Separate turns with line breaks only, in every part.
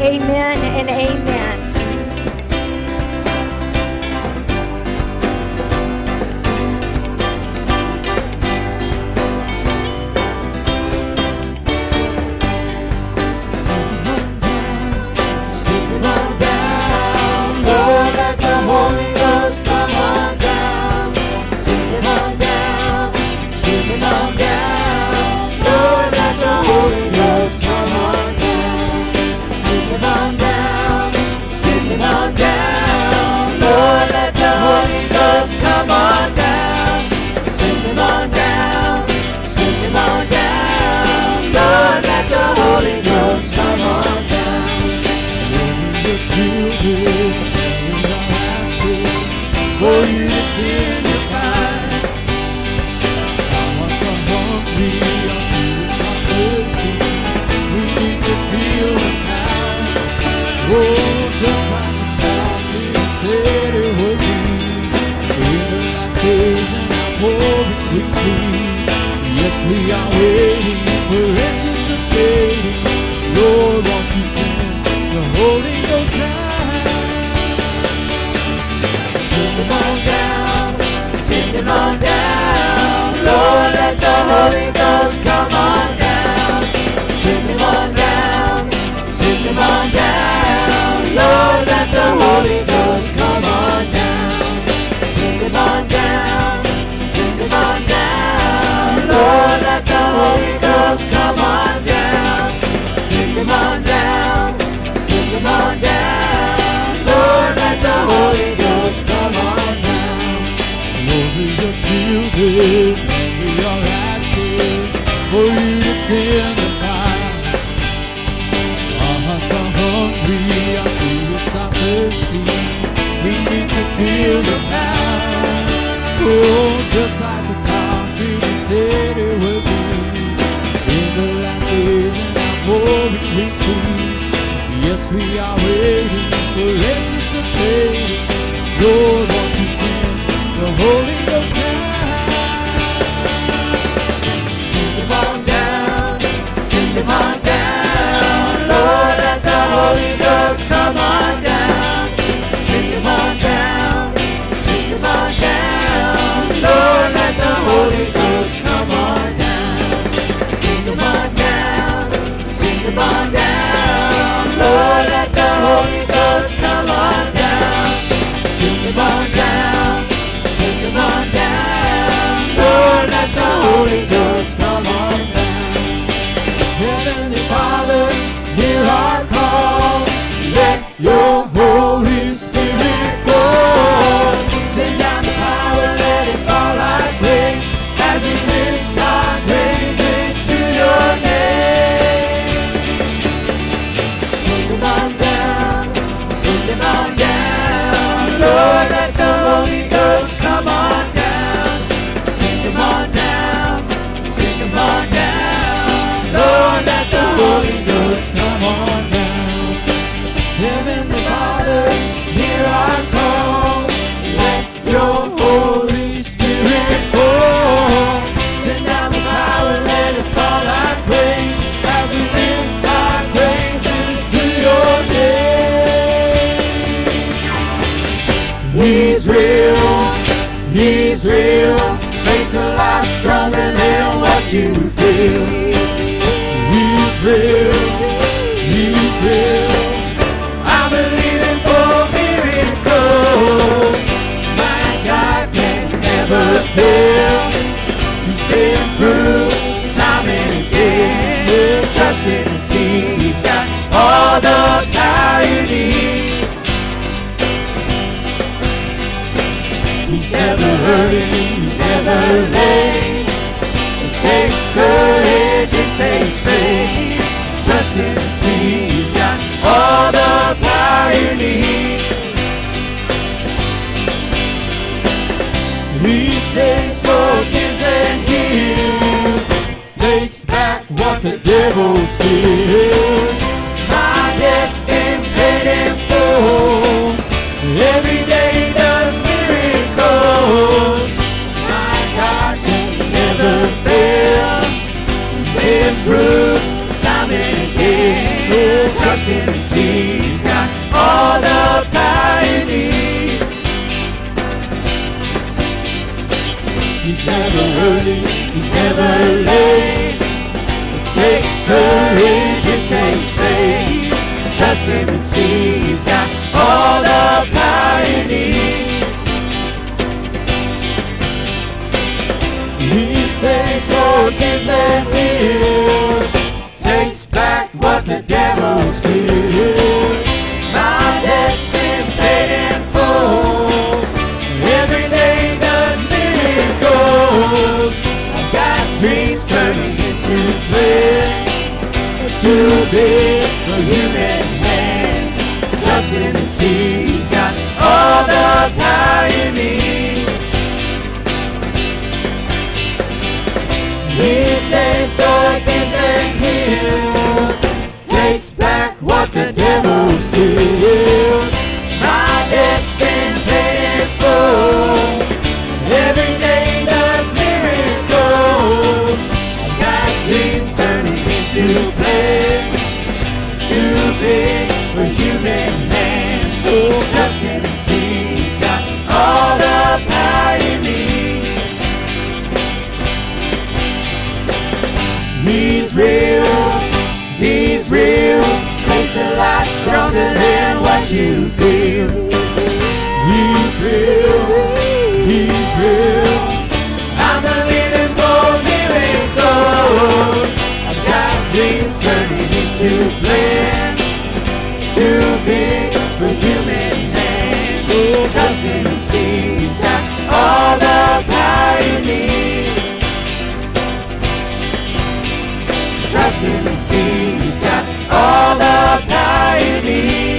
amen and amen.
you. the devil steals. My debt's been paid in full. Every day he does miracles. My God can never fail. He's been proved time and again.
We'll trust him and see he's got all the power you need. He's never early. He's never late. and see he's got all the power you need. He says forgives and heals, takes back what the devil steals. My destiny's been paid in full. Every day does miracles. I've got dreams turning into to be. a
pioneer. We
say so I
can me.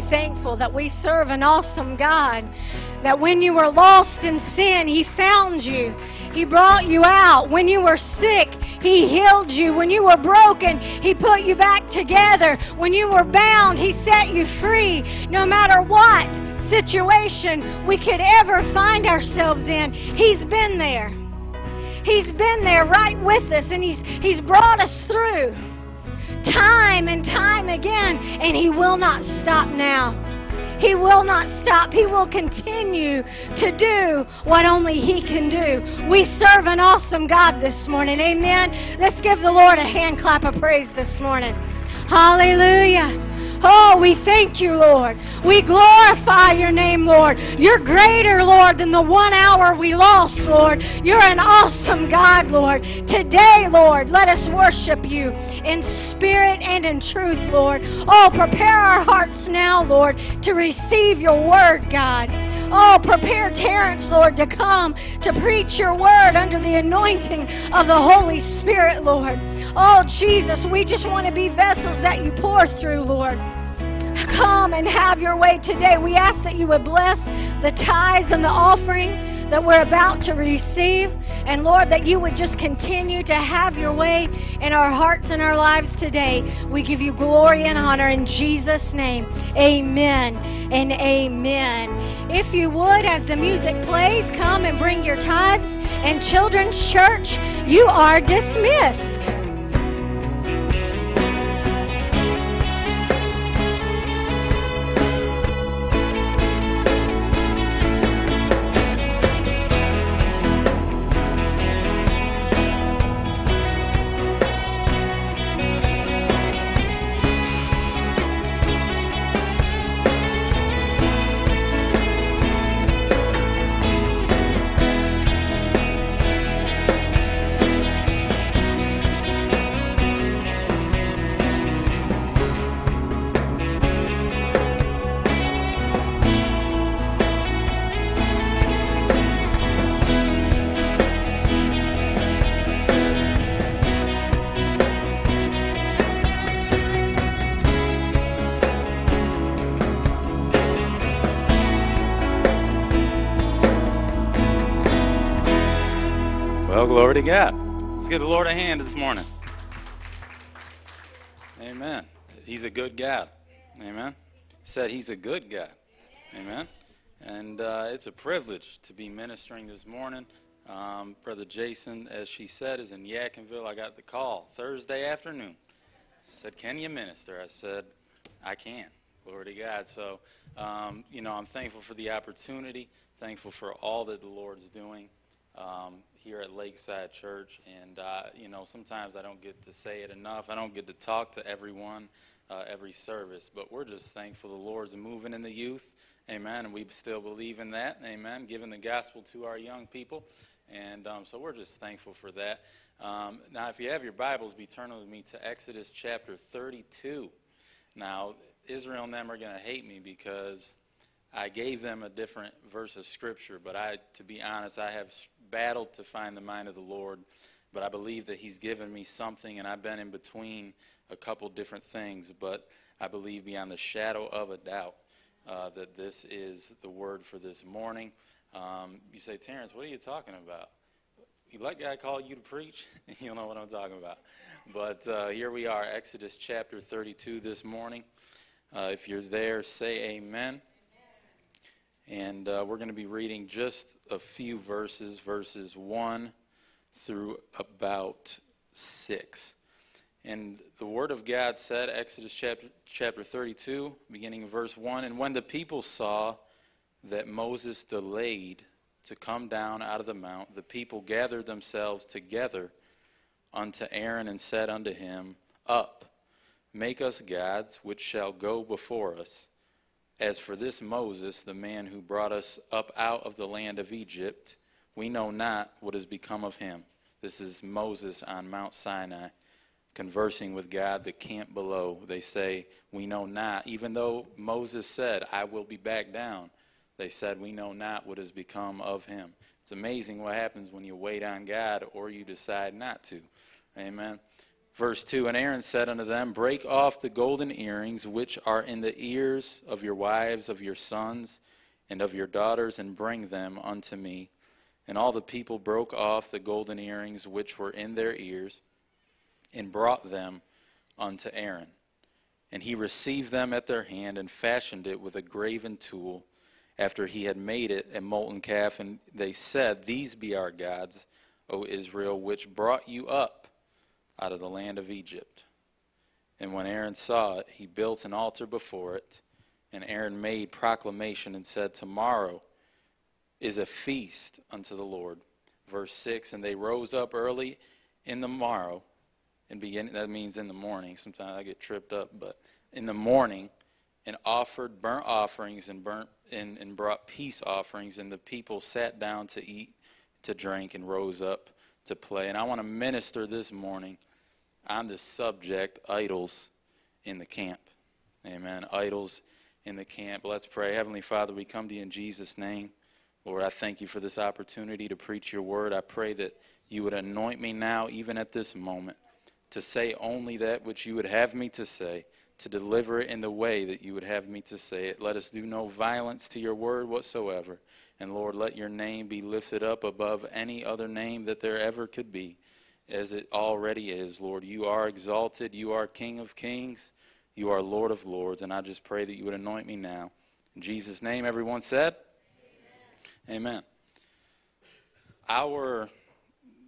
Thankful that we serve an awesome God? That when you were lost in sin, He found you. He brought you out. When you were sick, He healed you. When you were broken, He put you back together. When you were bound, He set you free. No matter what situation we could ever find ourselves in, He's been there. He's been there right with us, and He's, he's brought us through time and time again, and He will not stop now. He will not stop. He will continue to do what only He can do. We serve an awesome God this morning. Amen. Let's give the Lord a hand clap of praise this morning. Hallelujah. Oh, we thank you, Lord. We glorify your name, Lord. You're greater, Lord, than the one hour we lost, Lord. You're an awesome God, Lord. Today, Lord, let us worship you in spirit and in truth, Lord. Oh, prepare our hearts now, Lord, to receive your word, God. Oh, prepare Terrance, Lord, to come to preach your word under the anointing of the Holy Spirit, Lord. Oh, Jesus, we just want to be vessels that you pour through, Lord. Come and have your way today. We ask that you would bless the tithes and the offering that we're about to receive. And Lord, that you would just continue to have your way in our hearts and our lives today. We give you glory and honor in Jesus' name. Amen and amen. If you would, as the music plays, come and bring your tithes. And Children's Church, you are dismissed.
Glory to God. Let's give the Lord a hand this morning. Amen. He's a good God. Amen. Said he's a good God. Amen. And uh, it's a privilege to be ministering this morning. Um, Brother Jason, as she said, is in Yadkinville. I got the call Thursday afternoon. Said, Can you minister? I said, I can. Glory to God. So, um, you know, I'm thankful for the opportunity, thankful for all that the Lord is doing um, here at Lakeside Church. And, uh, you know, sometimes I don't get to say it enough. I don't get to talk to everyone uh, every service, but we're just thankful the Lord's moving in the youth. Amen. And we still believe in that. Amen. Giving the gospel to our young people. And um, so we're just thankful for that. Um, now, if you have your Bibles, be turning with me to Exodus chapter 32. Now, Israel and them are going to hate me because I gave them a different verse of scripture, but I, to be honest, I have battled to find the mind of the Lord. But I believe that He's given me something, and I've been in between a couple different things. But I believe beyond the shadow of a doubt uh, that this is the word for this morning. Um, you say, Terrance, what are you talking about? You let God call you to preach? you know what I'm talking about. But uh, here we are, Exodus chapter 32 this morning. Uh, if you're there, say amen. And uh, we're going to be reading just a few verses, verses 1 through about 6. And the Word of God said, Exodus chapter, chapter 32, beginning verse 1 And when the people saw that Moses delayed to come down out of the mount, the people gathered themselves together unto Aaron and said unto him, Up, make us gods which shall go before us. As for this Moses, the man who brought us up out of the land of Egypt, we know not what has become of him. This is Moses on Mount Sinai conversing with God, the camp below. They say, We know not. Even though Moses said, I will be back down, they said, We know not what has become of him. It's amazing what happens when you wait on God or you decide not to. Amen. Verse 2 And Aaron said unto them, Break off the golden earrings which are in the ears of your wives, of your sons, and of your daughters, and bring them unto me. And all the people broke off the golden earrings which were in their ears, and brought them unto Aaron. And he received them at their hand, and fashioned it with a graven tool, after he had made it a molten calf. And they said, These be our gods, O Israel, which brought you up out of the land of Egypt. And when Aaron saw it, he built an altar before it. And Aaron made proclamation and said, Tomorrow is a feast unto the Lord. Verse 6 And they rose up early in the morrow, and beginning, that means in the morning. Sometimes I get tripped up, but in the morning, and offered burnt offerings and burnt and, and brought peace offerings, and the people sat down to eat, to drink, and rose up to play. And I want to minister this morning on this subject, idols in the camp. Amen. Idols in the camp. Let's pray. Heavenly Father, we come to you in Jesus' name. Lord, I thank you for this opportunity to preach your word. I pray that you would anoint me now, even at this moment, to say only that which you would have me to say, to deliver it in the way that you would have me to say it. Let us do no violence to your word whatsoever. And Lord, let your name be lifted up above any other name that there ever could be, as it already is. Lord, you are exalted. You are King of kings. You are Lord of lords. And I just pray that you would anoint me now. In Jesus' name, everyone said, Amen. Our,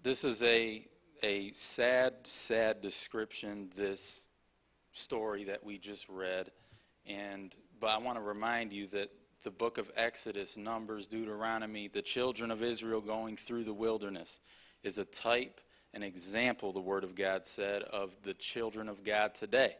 this is a, a sad, sad description, this story that we just read. And, but I want to remind you that the book of Exodus, Numbers, Deuteronomy, the children of Israel going through the wilderness is a type, an example, the Word of God said, of the children of God today.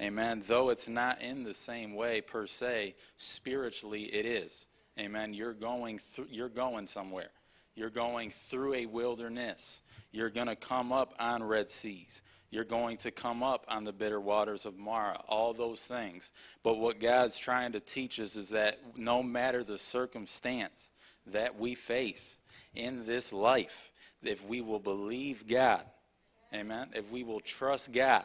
Amen. Though it's not in the same way per se, spiritually it is. Amen. You're going through, you're going somewhere. You're going through a wilderness. You're going to come up on Red Seas. You're going to come up on the bitter waters of Marah. All those things. But what God's trying to teach us is that no matter the circumstance that we face in this life, if we will believe God, amen, if we will trust God,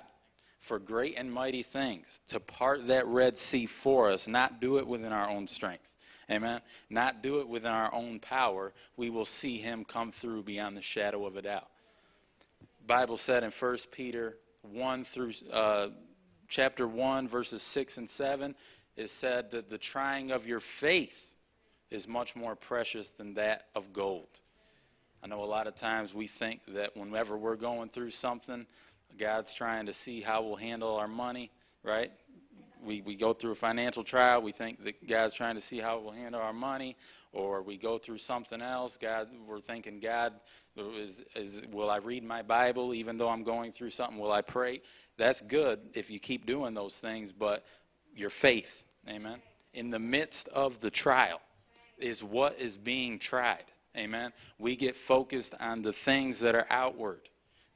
for great and mighty things, to part that Red Sea for us, not do it within our own strength. Amen. Not do it within our own power. We will see him come through beyond the shadow of a doubt. Bible said in 1 Peter 1 through uh, chapter 1, verses 6 and 7, it said that the trying of your faith is much more precious than that of gold. I know a lot of times we think that whenever we're going through something, God's trying to see how we'll handle our money, right? We, we go through a financial trial, we think that God's trying to see how we'll handle our money, or we go through something else. God, we're thinking, God, is, is, will I read my Bible even though I'm going through something? Will I pray? That's good if you keep doing those things, but your faith, amen, in the midst of the trial is what is being tried, amen. We get focused on the things that are outward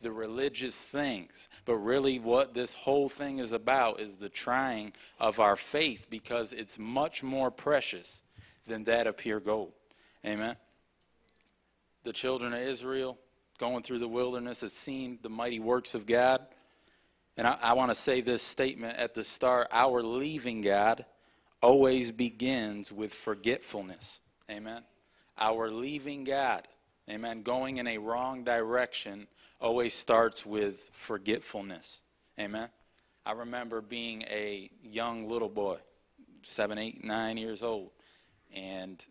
the religious things. But really, what this whole thing is about is the trying of our faith because it's much more precious than that of pure gold. Amen. The children of Israel going through the wilderness had seen the mighty works of God. And I, I want to say this statement at the start our leaving God always begins with forgetfulness. Amen. Our leaving God, amen, going in a wrong direction always starts with forgetfulness. Amen. I remember being a young little boy, seven, eight, nine years old, and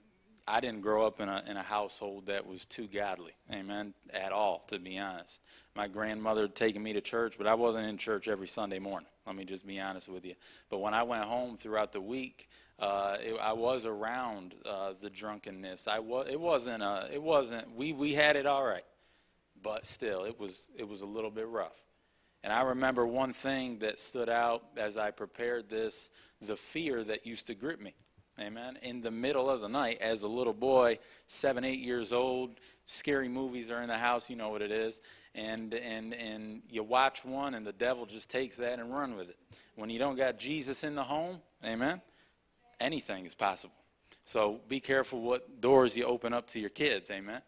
I didn't grow up in a, in a household that was too godly, amen, at all, to be honest. My grandmother taken me to church, but I wasn't in church every Sunday morning. Let me just be honest with you. But when I went home throughout the week, uh, it, I was around uh, the drunkenness. I was. It wasn't. A, it wasn't. We we had it all right, but still, it was. It was a little bit rough. And I remember one thing that stood out as I prepared this the fear that used to grip me. Amen. In the middle of the night, as a little boy, seven, eight years old, scary movies are in the house, you know what it is. And, and, and you watch one, and the devil just takes that and run with it. When you don't got Jesus in the home, amen, anything is possible. So be careful what doors you open up to your kids, amen.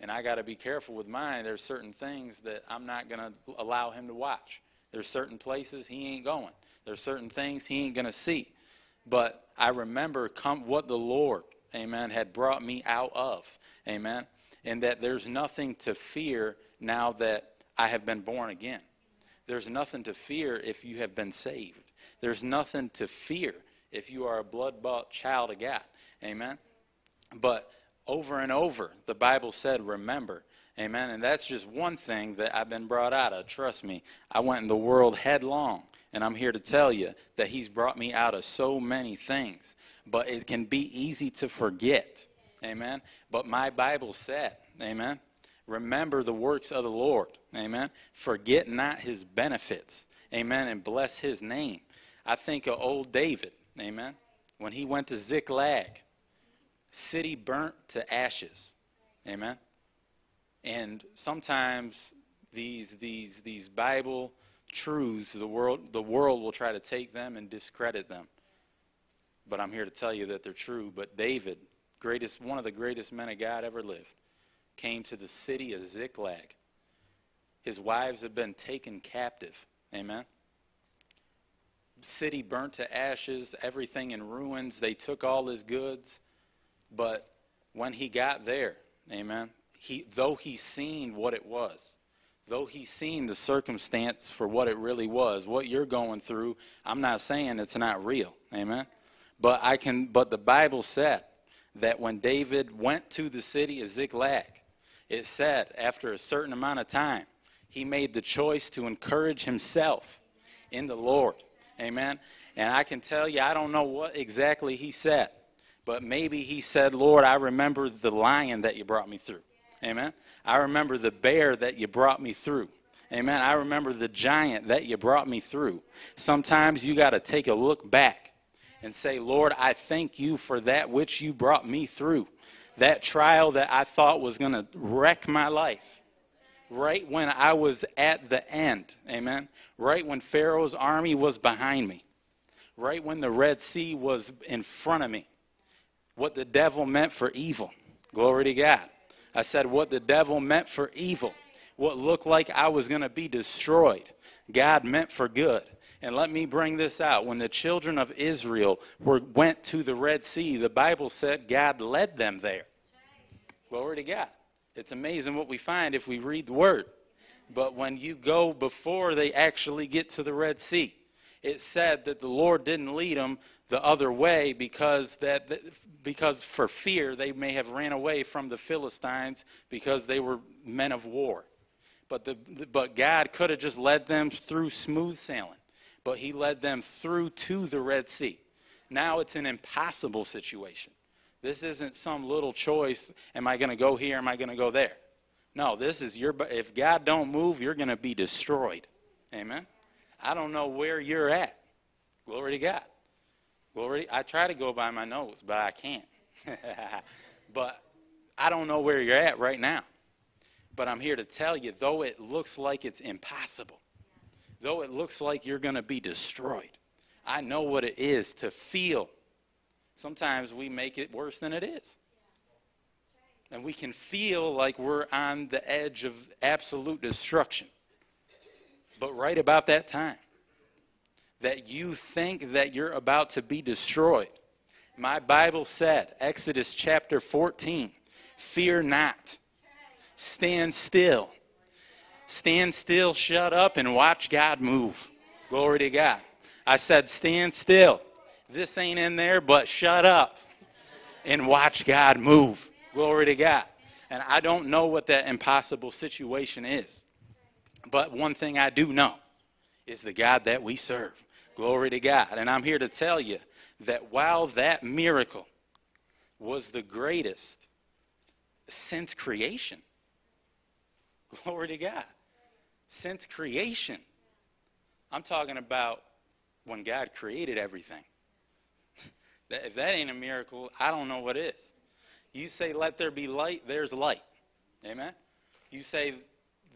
And I got to be careful with mine. There's certain things that I'm not going to allow him to watch. There's certain places he ain't going. There's certain things he ain't going to see. But I remember come, what the Lord, amen, had brought me out of, amen, and that there's nothing to fear now that I have been born again. There's nothing to fear if you have been saved. There's nothing to fear if you are a blood bought child of God. Amen. But over and over, the Bible said, remember. Amen. And that's just one thing that I've been brought out of. Trust me, I went in the world headlong. And I'm here to tell you that He's brought me out of so many things. But it can be easy to forget. Amen. But my Bible said, Amen. Remember the works of the Lord. Amen. Forget not His benefits. Amen. And bless His name. I think of old David. Amen. When he went to Ziklag, city burnt to ashes. Amen. And sometimes these these these Bible truths, the world the world will try to take them and discredit them. But I'm here to tell you that they're true. But David, greatest one of the greatest men of God ever lived, came to the city of Ziklag. His wives had been taken captive. Amen city burnt to ashes, everything in ruins. They took all his goods. But when he got there, amen, he, though he seen what it was, though he seen the circumstance for what it really was, what you're going through, I'm not saying it's not real. Amen. But I can but the Bible said that when David went to the city of Ziklag, it said after a certain amount of time, he made the choice to encourage himself in the Lord. Amen. And I can tell you, I don't know what exactly he said, but maybe he said, Lord, I remember the lion that you brought me through. Amen. I remember the bear that you brought me through. Amen. I remember the giant that you brought me through. Sometimes you got to take a look back and say, Lord, I thank you for that which you brought me through. That trial that I thought was going to wreck my life right when I was at the end. Amen. Right when Pharaoh's army was behind me. Right when the Red Sea was in front of me. What the devil meant for evil. Glory to God. I said, what the devil meant for evil. What looked like I was going to be destroyed. God meant for good. And let me bring this out. When the children of Israel were, went to the Red Sea, the Bible said God led them there. Glory to God. It's amazing what we find if we read the word. But when you go before they actually get to the Red Sea, it said that the Lord didn't lead them the other way because that because for fear they may have ran away from the Philistines because they were men of war. But the but God could have just led them through smooth sailing. But he led them through to the Red Sea. Now it's an impossible situation. This isn't some little choice. Am I going to go here? Am I going to go there? No, this is your. If God don't move, you're going to be destroyed. Amen. I don't know where you're at. Glory to God. Glory. I try to go by my nose, but I can't. but I don't know where you're at right now. But I'm here to tell you, though it looks like it's impossible, though it looks like you're going to be destroyed, I know what it is to feel Sometimes we make it worse than it is. And we can feel like we're on the edge of absolute destruction. But right about that time, that you think that you're about to be destroyed, my Bible said, Exodus chapter 14, fear not, stand still. Stand still, shut up, and watch God move. Glory to God. I said, stand still this ain't in there, but shut up and watch God move. Glory to God. And I don't know what that impossible situation is. But one thing I do know is the God that we serve. Glory to God. And I'm here to tell you that while that miracle was the greatest since creation, glory to God, since creation, I'm talking about when God created everything. If that ain't a miracle, I don't know what is. You say, let there be light, there's light. Amen? You say,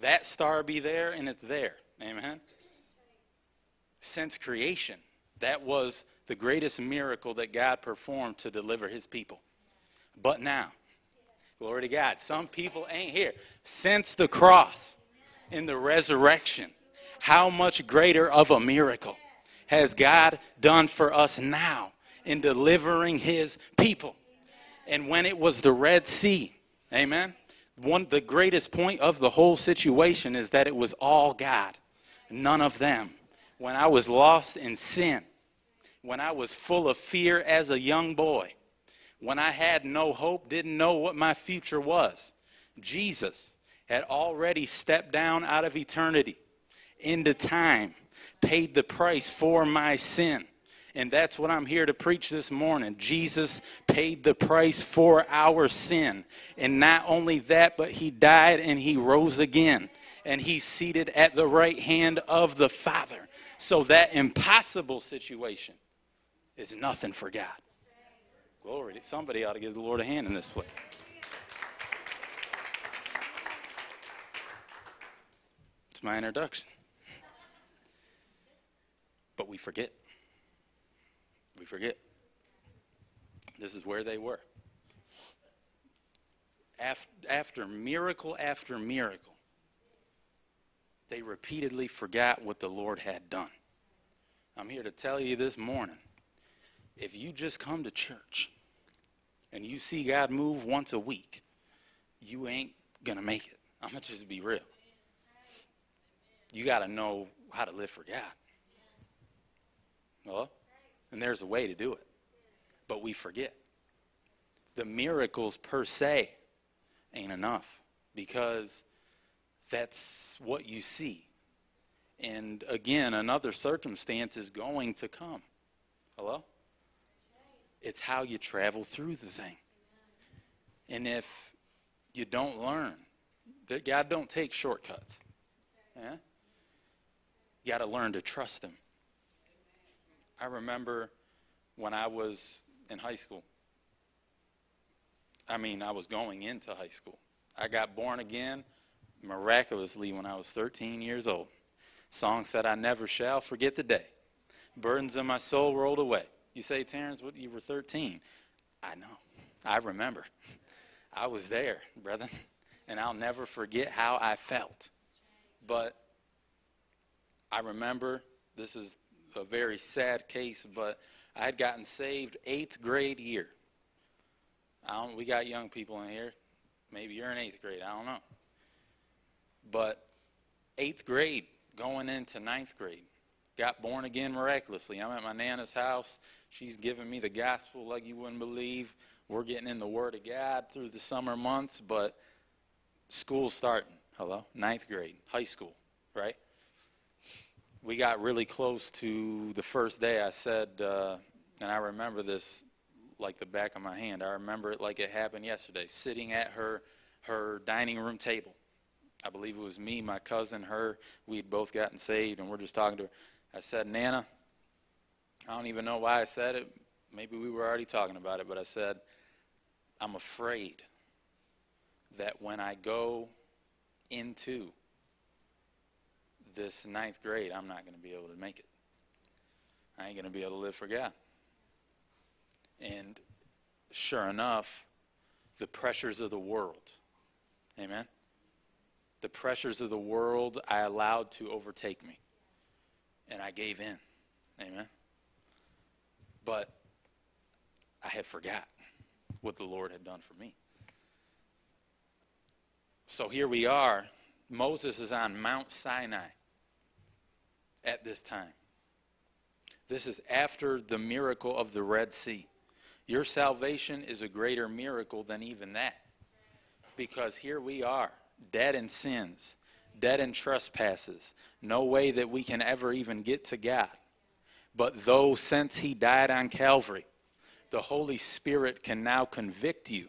that star be there, and it's there. Amen? Since creation, that was the greatest miracle that God performed to deliver his people. But now, glory to God, some people ain't here. Since the cross and the resurrection, how much greater of a miracle has God done for us now in delivering his people? And when it was the Red Sea, amen, one, the greatest point of the whole situation is that it was all God, none of them. When I was lost in sin, when I was full of fear as a young boy, when I had no hope, didn't know what my future was, Jesus had already stepped down out of eternity into time, paid the price for my sin. And that's what I'm here to preach this morning. Jesus paid the price for our sin. And not only that, but he died and he rose again. And he's seated at the right hand of the Father. So that impossible situation is nothing for God. Glory. Somebody ought to give the Lord a hand in this place. It's my introduction. But we forget. We forget. This is where they were. Af- After miracle after miracle, they repeatedly forgot what the Lord had done. I'm here to tell you this morning if you just come to church and you see God move once a week, you ain't going to make it. I'm going to just be real. You got to know how to live for God. Well, and there's a way to do it. But we forget. The miracles per se ain't enough because that's what you see. And again, another circumstance is going to come. Hello? It's how you travel through the thing. And if you don't learn, that God don't take shortcuts. Yeah? You got to learn to trust him. I remember when I was in high school. I mean, I was going into high school. I got born again miraculously when I was 13 years old. Song said, I never shall forget the day. Burdens of my soul rolled away. You say, Terrance, what, you were 13. I know. I remember. I was there, brother. And I'll never forget how I felt. But I remember, this is a very sad case, but I had gotten saved eighth grade year. We got young people in here. Maybe you're in eighth grade. I don't know. But eighth grade, going into ninth grade, got born again miraculously. I'm at my nana's house. She's giving me the gospel like you wouldn't believe. We're getting in the Word of God through the summer months, but school's starting. Hello? Ninth grade, high school, right? We got really close to the first day. I said, uh, and I remember this like the back of my hand. I remember it like it happened yesterday, sitting at her her dining room table. I believe it was me, my cousin, her. We'd both gotten saved, and we're just talking to her. I said, Nana, I don't even know why I said it. Maybe we were already talking about it, but I said, I'm afraid that when I go into this ninth grade, I'm not going to be able to make it. I ain't going to be able to live for God. And sure enough, the pressures of the world, amen? The pressures of the world I allowed to overtake me. And I gave in, amen? But I had forgot what the Lord had done for me. So here we are. Moses is on Mount Sinai at this time. This is after the miracle of the Red Sea. Your salvation is a greater miracle than even that. Because here we are, dead in sins, dead in trespasses, no way that we can ever even get to God. But though since he died on Calvary, the Holy Spirit can now convict you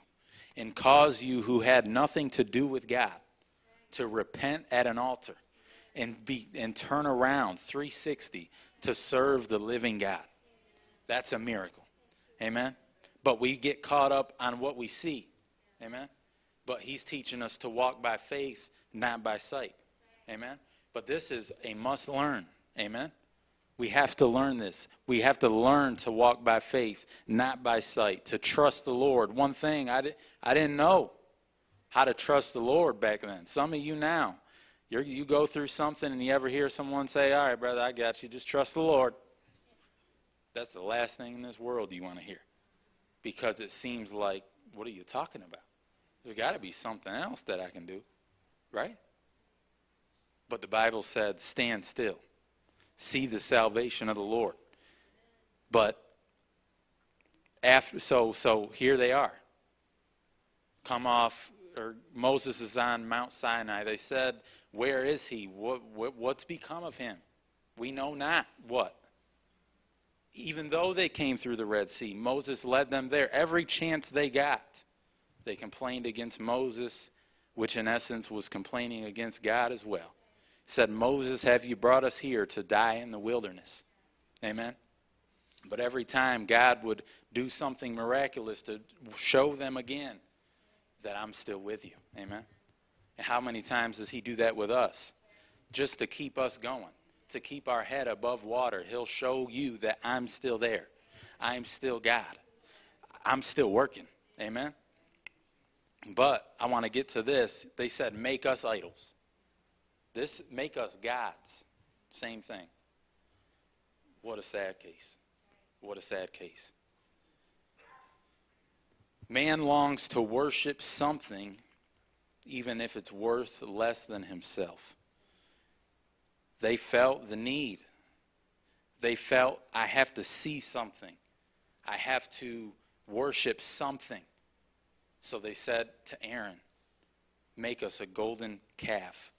and cause you who had nothing to do with God to repent at an altar and be and turn around 360 to serve the living God. That's a miracle. Amen. But we get caught up on what we see. Amen. But he's teaching us to walk by faith, not by sight. Amen. But this is a must learn. Amen. We have to learn this. We have to learn to walk by faith, not by sight, to trust the Lord. One thing I, di- I didn't know how to trust the Lord back then. Some of you now, you're, you go through something and you ever hear someone say, All right, brother, I got you. Just trust the Lord. That's the last thing in this world you want to hear. Because it seems like, what are you talking about? There's got to be something else that I can do, right? But the Bible said, stand still, see the salvation of the Lord. But after, so, so here they are. Come off, or Moses is on Mount Sinai. They said, Where is he? What, what, what's become of him? We know not what. Even though they came through the Red Sea, Moses led them there. Every chance they got, they complained against Moses, which in essence was complaining against God as well. Said, Moses, have you brought us here to die in the wilderness? Amen. But every time God would do something miraculous to show them again that I'm still with you. Amen. And how many times does He do that with us? Just to keep us going, to keep our head above water. He'll show you that I'm still there. I'm still God. I'm still working. Amen. But I want to get to this. They said, make us idols. This, make us gods. Same thing. What a sad case. What a sad case. Man longs to worship something, even if it's worth less than himself. They felt the need. They felt, I have to see something. I have to worship something. So they said to Aaron, Make us a golden calf,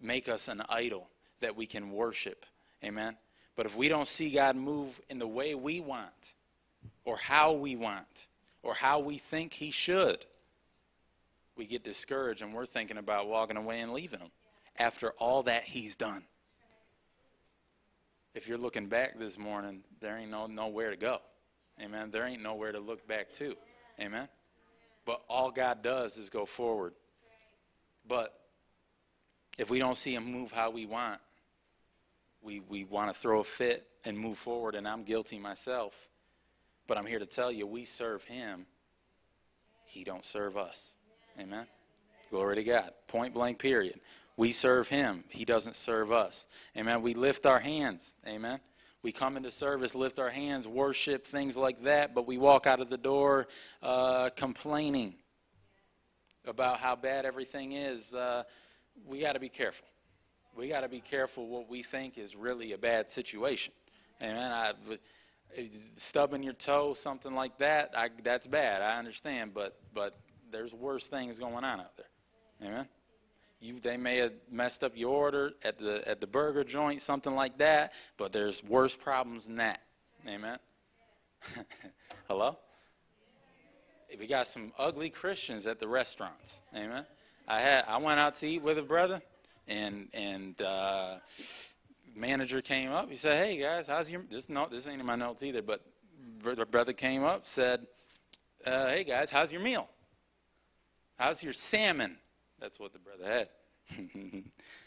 make us an idol that we can worship. Amen. But if we don't see God move in the way we want, or how we want, or how we think He should, we get discouraged and we're thinking about walking away and leaving Him after all that He's done. If you're looking back this morning, there ain't no nowhere to go. Amen. There ain't nowhere to look back to. Amen. But all God does is go forward. But if we don't see Him move how we want, we, we want to throw a fit and move forward, and I'm guilty myself. But I'm here to tell you, we serve him. He don't serve us. Amen. Glory to God. Point blank period. We serve him. He doesn't serve us. Amen. We lift our hands. Amen. We come into service, lift our hands, worship, things like that, but we walk out of the door uh, complaining about how bad everything is. Uh, we got to be careful we got to be careful what we think is really a bad situation. Amen. I, stubbing your toe, something like that, I, that's bad. I understand, but but there's worse things going on out there. Amen. You, they may have messed up your order at the at the burger joint, something like that, but there's worse problems than that. Amen. Hello. We got some ugly Christians at the restaurants. Amen. I had I went out to eat with a brother and and uh, manager came up. He said, "Hey guys, how's your this note? This ain't in my notes either, but brother came up said, uh, "Hey guys, how's your meal? How's your salmon?" That's what the brother had.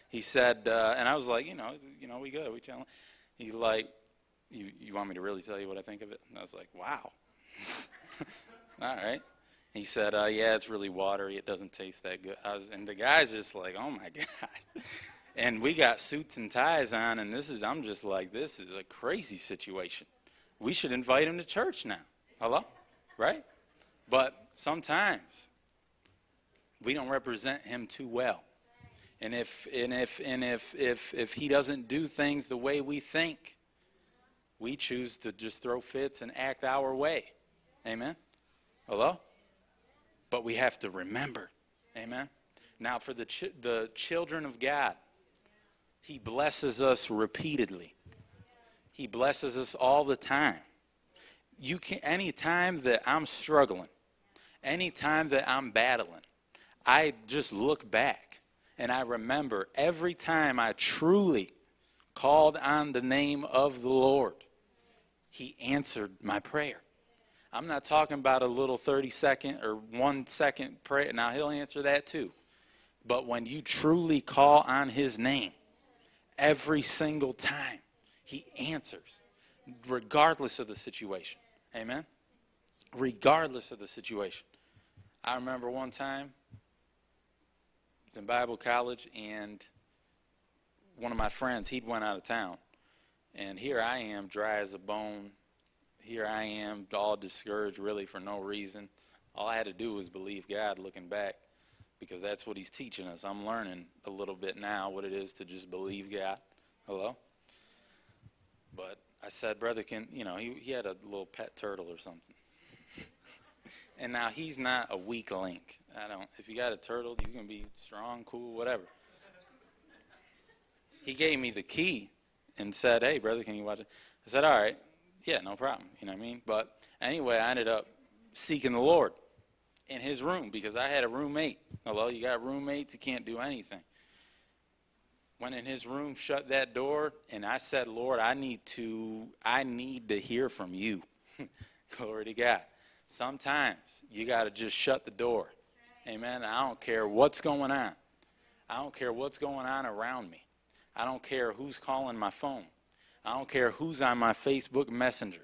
he said, uh, and I was like, you know, you know, we good, we chilling. He's like, you you want me to really tell you what I think of it? And I was like, wow. All right. He said, uh, "Yeah, it's really watery. It doesn't taste that good." Was, and the guy's just like, "Oh my god!" and we got suits and ties on, and this is—I'm just like, "This is a crazy situation. We should invite him to church now." Hello, right? But sometimes we don't represent him too well, and if and if and if if if he doesn't do things the way we think, we choose to just throw fits and act our way. Amen. Hello but we have to remember. Amen. Now, for the, ch- the children of God, He blesses us repeatedly. He blesses us all the time. You can any time that I'm struggling, any time that I'm battling, I just look back And I remember every time I truly called on the name of the Lord, He answered my prayer. I'm not talking about a little 30 second or one second prayer. Now, He'll answer that too. But when you truly call on His name, every single time, He answers, regardless of the situation. Amen? Regardless of the situation. I remember one time, In Bible college, and one of my friends, he'd went out of town. And here I am, dry as a bone. Here I am, all discouraged, really, for no reason. All I had to do was believe God looking back because that's what he's teaching us. I'm learning a little bit now what it is to just believe God. Hello? But I said, Brother, can, you know, he, he had a little pet turtle or something. And now he's not a weak link. I don't, if you got a turtle, you can be strong, cool, whatever. He gave me the key and said, Hey, brother, can you watch it? I said, All right. Yeah, no problem. You know what I mean? But anyway, I ended up seeking the Lord in his room because I had a roommate. Hello, you got roommates, you can't do anything. Went in his room, shut that door, and I said, Lord, I need to I need to hear from you. Glory to God. Sometimes you got to just shut the door. Amen. I don't care what's going on. I don't care what's going on around me. I don't care who's calling my phone. I don't care who's on my Facebook Messenger.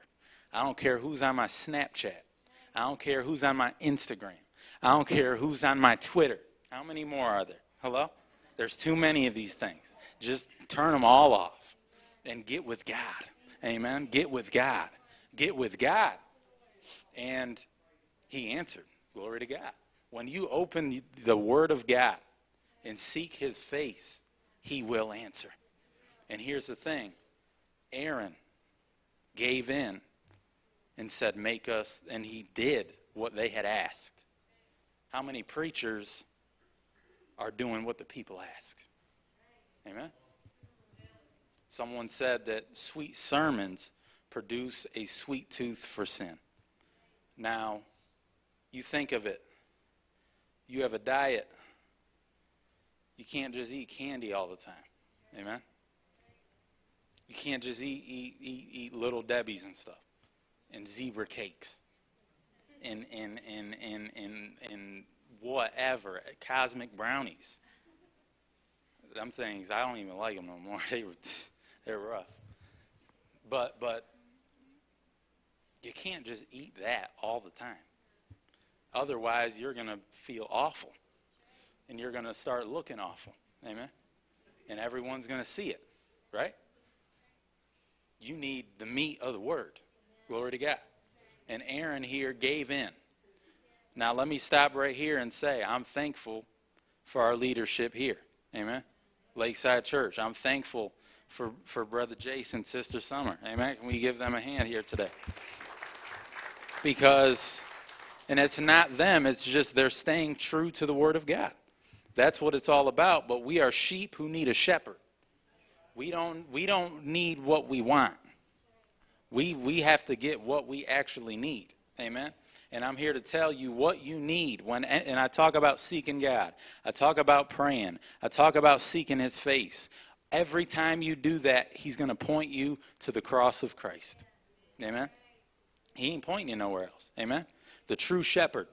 I don't care who's on my Snapchat. I don't care who's on my Instagram. I don't care who's on my Twitter. How many more are there? Hello? There's too many of these things. Just turn them all off and get with God. Amen. Get with God. Get with God. And he answered. Glory to God. When you open the Word of God and seek His face, He will answer. And here's the thing Aaron gave in and said, Make us, and he did what they had asked. How many preachers are doing what the people ask? Amen? Someone said that sweet sermons produce a sweet tooth for sin. Now, you think of it. You have a diet. You can't just eat candy all the time. Amen? You can't just eat, eat, eat, eat little Debbie's and stuff and zebra cakes and, and, and, and, and, and whatever, cosmic brownies. Them things, I don't even like them no more. They were, they rough. But, but you can't just eat that all the time. Otherwise, you're going to feel awful. And you're going to start looking awful. Amen? And everyone's going to see it, right? You need the meat of the word. Glory to God. And Aaron here gave in. Now, let me stop right here and say I'm thankful for our leadership here. Amen? Lakeside Church. I'm thankful for, for Brother Jason, Sister Summer. Amen? Can we give them a hand here today? Because, and it's not them, it's just they're staying true to the Word of God. That's what it's all about. But we are sheep who need a shepherd. We don't, we don't need what we want. We, we have to get what we actually need. Amen? And I'm here to tell you what you need when and I talk about seeking God. I talk about praying. I talk about seeking his face. Every time you do that, he's going to point you to the cross of Christ. Amen. He ain't pointing you nowhere else. Amen. The true shepherd,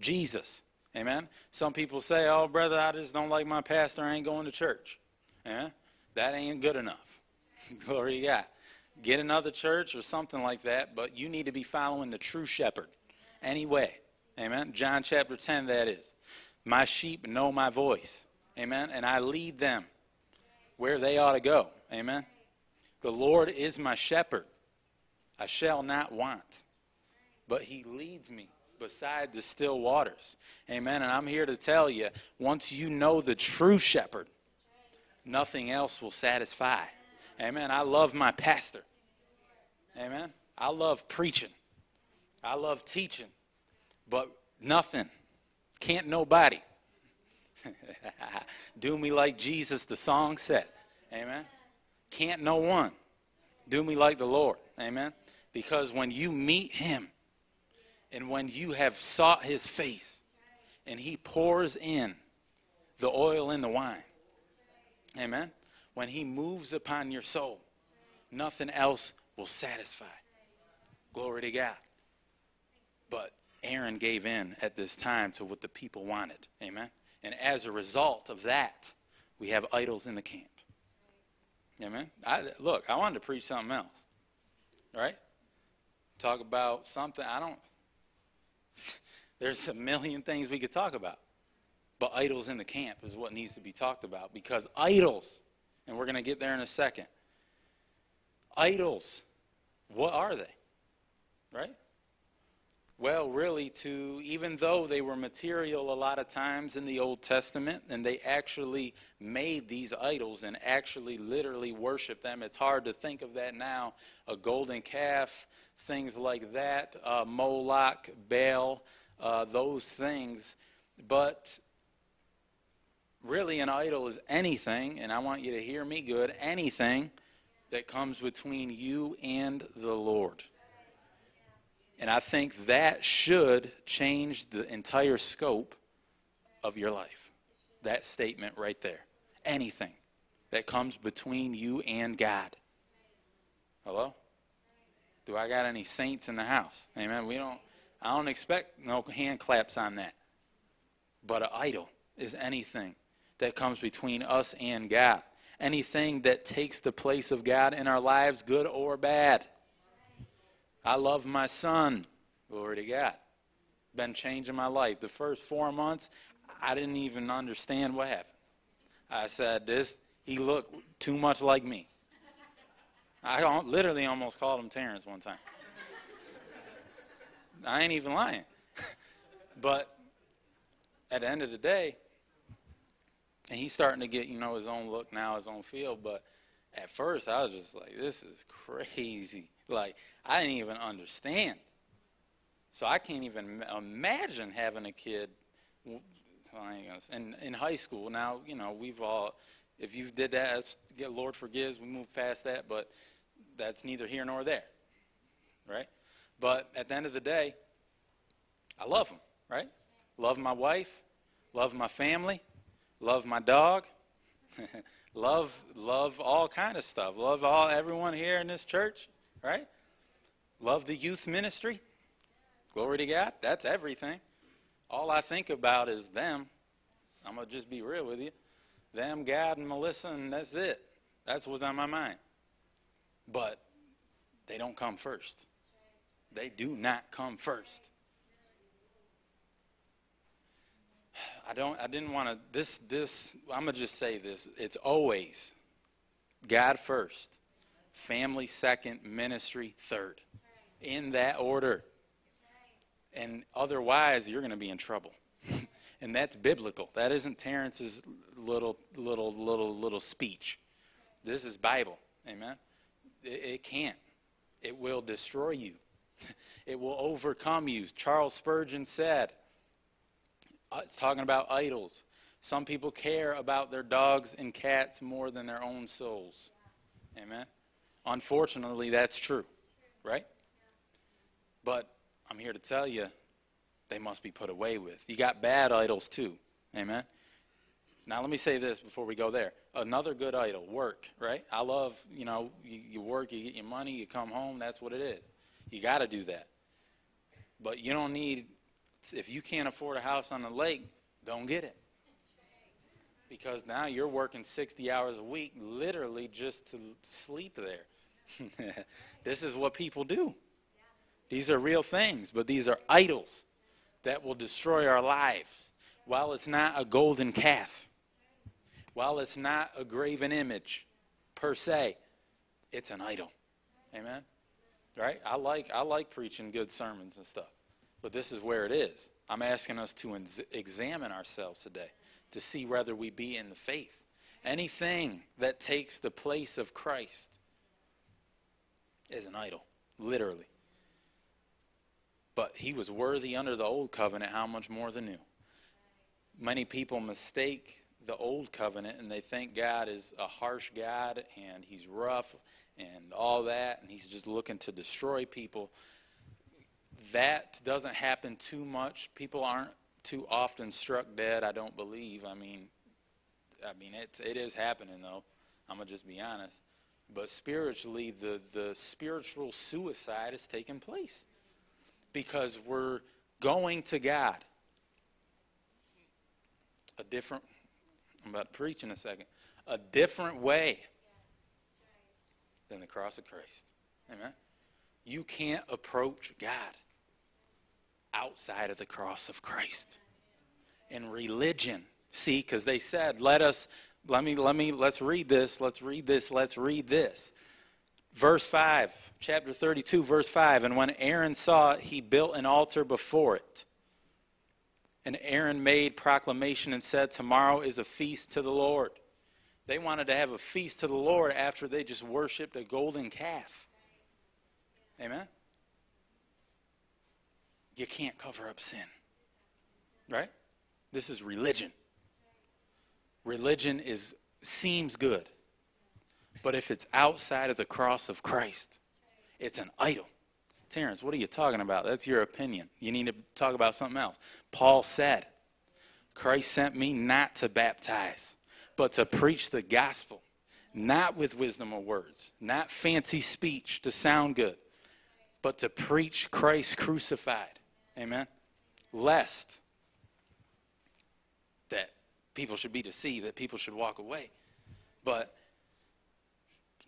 Jesus. Amen. Some people say, "Oh, brother, I just don't like my pastor. I ain't going to church." Amen. That ain't good enough. Glory to God. Get another church or something like that, but you need to be following the true shepherd anyway. Amen. John chapter 10, that is. My sheep know my voice. Amen. And I lead them where they ought to go. Amen. The Lord is my shepherd. I shall not want. But he leads me beside the still waters. Amen. And I'm here to tell you once you know the true shepherd, nothing else will satisfy. Amen. I love my pastor. Amen. I love preaching. I love teaching. But nothing, can't nobody do me like Jesus, the song said. Amen. Can't no one do me like the Lord. Amen. Because when you meet him and when you have sought his face and he pours in the oil and the wine. Amen. When he moves upon your soul, nothing else will satisfy. Glory to God. But Aaron gave in at this time to what the people wanted. Amen. And as a result of that, we have idols in the camp. Amen. I, look, I wanted to preach something else. Right? Talk about something. I don't. There's a million things we could talk about. But idols in the camp is what needs to be talked about because idols, and we're going to get there in a second. Idols, what are they? Right? Well, really, to even though they were material a lot of times in the Old Testament, and they actually made these idols and actually literally worshiped them. It's hard to think of that now. A golden calf, things like that, uh, Moloch, Baal, uh, those things. But really, an idol is anything, and I want you to hear me good anything that comes between you and the Lord. And I think that should change the entire scope of your life. That statement right there. Anything that comes between you and God. Hello? Do I got any saints in the house? Amen. We don't I don't expect no hand claps on that. But an idol is anything that comes between us and God. Anything that takes the place of God in our lives, good or bad. I love my son. Glory to God. Been changing my life. The first four months, I didn't even understand what happened. I said, "This he looked too much like me." I literally almost called him Terrance one time. I ain't even lying. but at the end of the day, and he's starting to get, you know, his own look now, his own feel. But at first, I was just like, this is crazy. Like, I didn't even understand. So I can't even imagine having a kid. in, in high school. Now, you know, we've all, if you did that, get Lord forgives, we move past that, but that's neither here nor there, right? But at the end of the day, I love them, right? Love my wife, love my family, love my dog, love love all kind of stuff. Love all everyone here in this church, right? Love the youth ministry. Glory to God. That's everything. All I think about is them. I'm gonna just be real with you. Them, God, and Melissa, and that's it. That's what's on my mind. But they don't come first. They do not come first. I don't I didn't want to this this I'm going to just say this. It's always God first, family second, ministry third. In that order. And otherwise you're going to be in trouble. and that's biblical. That isn't Terrance's little little little little speech. This is Bible. Amen. It, can't. It will destroy you. It will overcome you. Charles Spurgeon said, uh, it's talking about idols. Some people care about their dogs and cats more than their own souls. Amen. Unfortunately, that's true, right? But I'm here to tell you, they must be put away with. You got bad idols too. Amen. Now, let me say this before we go there. Another good idol, work, right? I love, you know, you, you work, you get your money, you come home, that's what it is. You got to do that. But you don't need, if you can't afford a house on the lake, don't get it. Because now you're working 60 hours a week literally just to sleep there. this is what people do. These are real things, but these are idols that will destroy our lives. While it's not a golden calf, while it's not a graven image per se, it's an idol. Amen. Right? I like I like preaching good sermons and stuff. But this is where it is. I'm asking us to examine ourselves today to see whether we be in the faith. Anything that takes the place of Christ is an idol, literally. But he was worthy under the old covenant, how much more the new? Many people mistake the old covenant and they think God is a harsh God and he's rough and all that and he's just looking to destroy people. That doesn't happen too much. People aren't too often struck dead, I don't believe. I mean, I mean, it's it is happening though. I'm gonna just be honest. But spiritually, the the spiritual suicide is taking place because we're going to God a different. I'm about to preach in a second. A different way than the cross of Christ. Amen. You can't approach God outside of the cross of Christ. In religion, see, because they said, "Let us, let me, let me, let's read this, let's read this, let's read this." Verse five, chapter thirty-two, verse five. And when Aaron saw it, he built an altar before it. And Aaron made proclamation and said, "Tomorrow is a feast to the Lord." They wanted to have a feast to the Lord after they just worshipped a golden calf. Amen. You can't cover up sin. Right? This is religion. Religion is seems good. But if it's outside of the cross of Christ, it's an idol. Terrance, what are you talking about? That's your opinion. You need to talk about something else. Paul said, Christ sent me not to baptize, but to preach the gospel, not with wisdom of words, not fancy speech to sound good, but to preach Christ crucified. Amen. Lest that people should be deceived, that people should walk away. But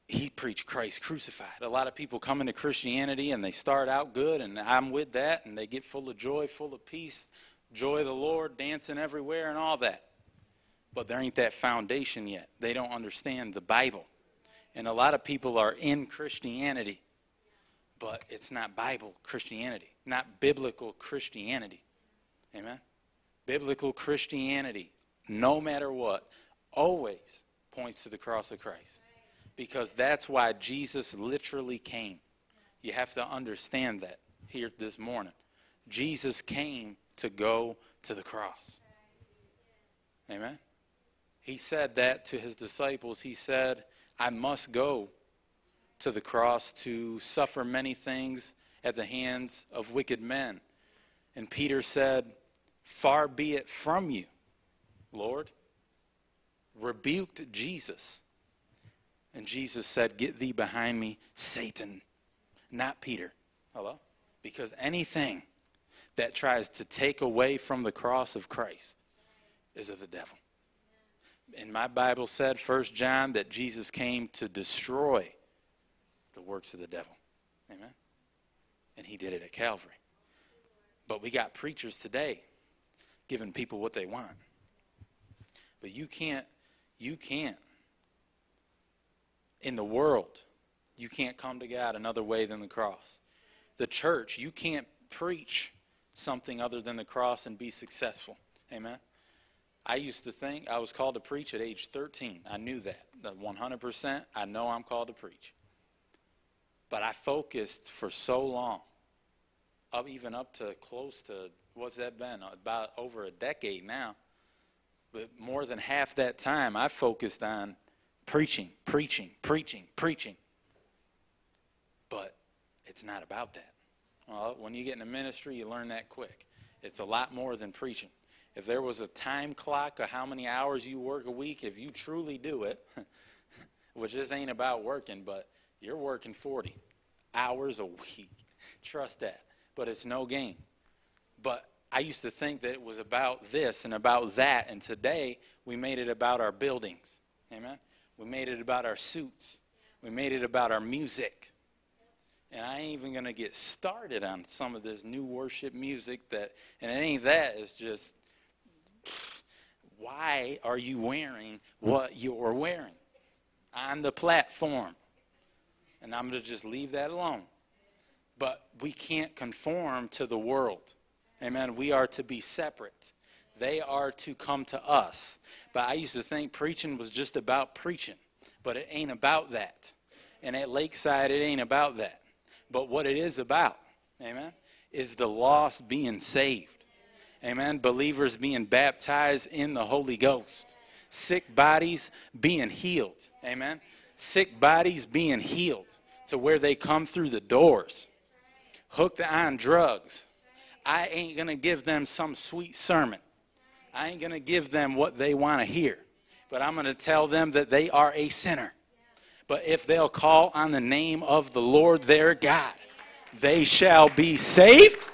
he preached Christ crucified. A lot of people come into Christianity and they start out good, and I'm with that, and they get full of joy, full of peace, joy of the Lord, dancing everywhere, and all that. But there ain't that foundation yet. They don't understand the Bible. And a lot of people are in Christianity, but it's not Bible Christianity, not biblical Christianity. Amen? Biblical Christianity, no matter what, always points to the cross of Christ because that's why Jesus literally came. You have to understand that here this morning. Jesus came to go to the cross. Amen. He said that to his disciples. He said, I must go to the cross to suffer many things at the hands of wicked men. And Peter said, Far be it from you, Lord. Rebuked Jesus. And Jesus said, Get thee behind me, Satan, not Peter. Hello? Because anything that tries to take away from the cross of Christ is of the devil. And my Bible said, 1 John, that Jesus came to destroy the works of the devil. Amen? And he did it at Calvary. But we got preachers today giving people what they want. But you can't, you can't in the world, you can't come to God another way than the cross. The church, you can't preach something other than the cross and be successful. Amen. I used to think I was called to preach at age 13. I knew that. That 100%, I know I'm called to preach. But I focused for so long, up even up to close to what's that been? About over a decade now. But more than half that time, I focused on preaching, preaching, preaching, preaching. But it's not about that. Well, when you get in a ministry, you learn that quick. It's a lot more than preaching. If there was a time clock of how many hours you work a week, if you truly do it, which this ain't about working, but you're working 40 hours a week. Trust that. But it's no game. But I used to think that it was about this and about that, and today we made it about our buildings. Amen? We made it about our suits. We made it about our music. And I ain't even going to get started on some of this new worship music that, and it ain't that, it's just, why are you wearing what you're wearing on the platform? And I'm going to just leave that alone. But we can't conform to the world. Amen. We are to be separate. They are to come to us. But I used to think preaching was just about preaching, but it ain't about that. And at Lakeside, it ain't about that. But what it is about, amen, is the lost being saved. Amen. Believers being baptized in the Holy Ghost. Sick bodies being healed. Amen. Sick bodies being healed to where they come through the doors. Hooked on drugs. I ain't going to give them some sweet sermon. I ain't going to give them what they want to hear. but I'm going to tell them that they are a sinner. But if they'll call on the name of the Lord their God, they shall be saved.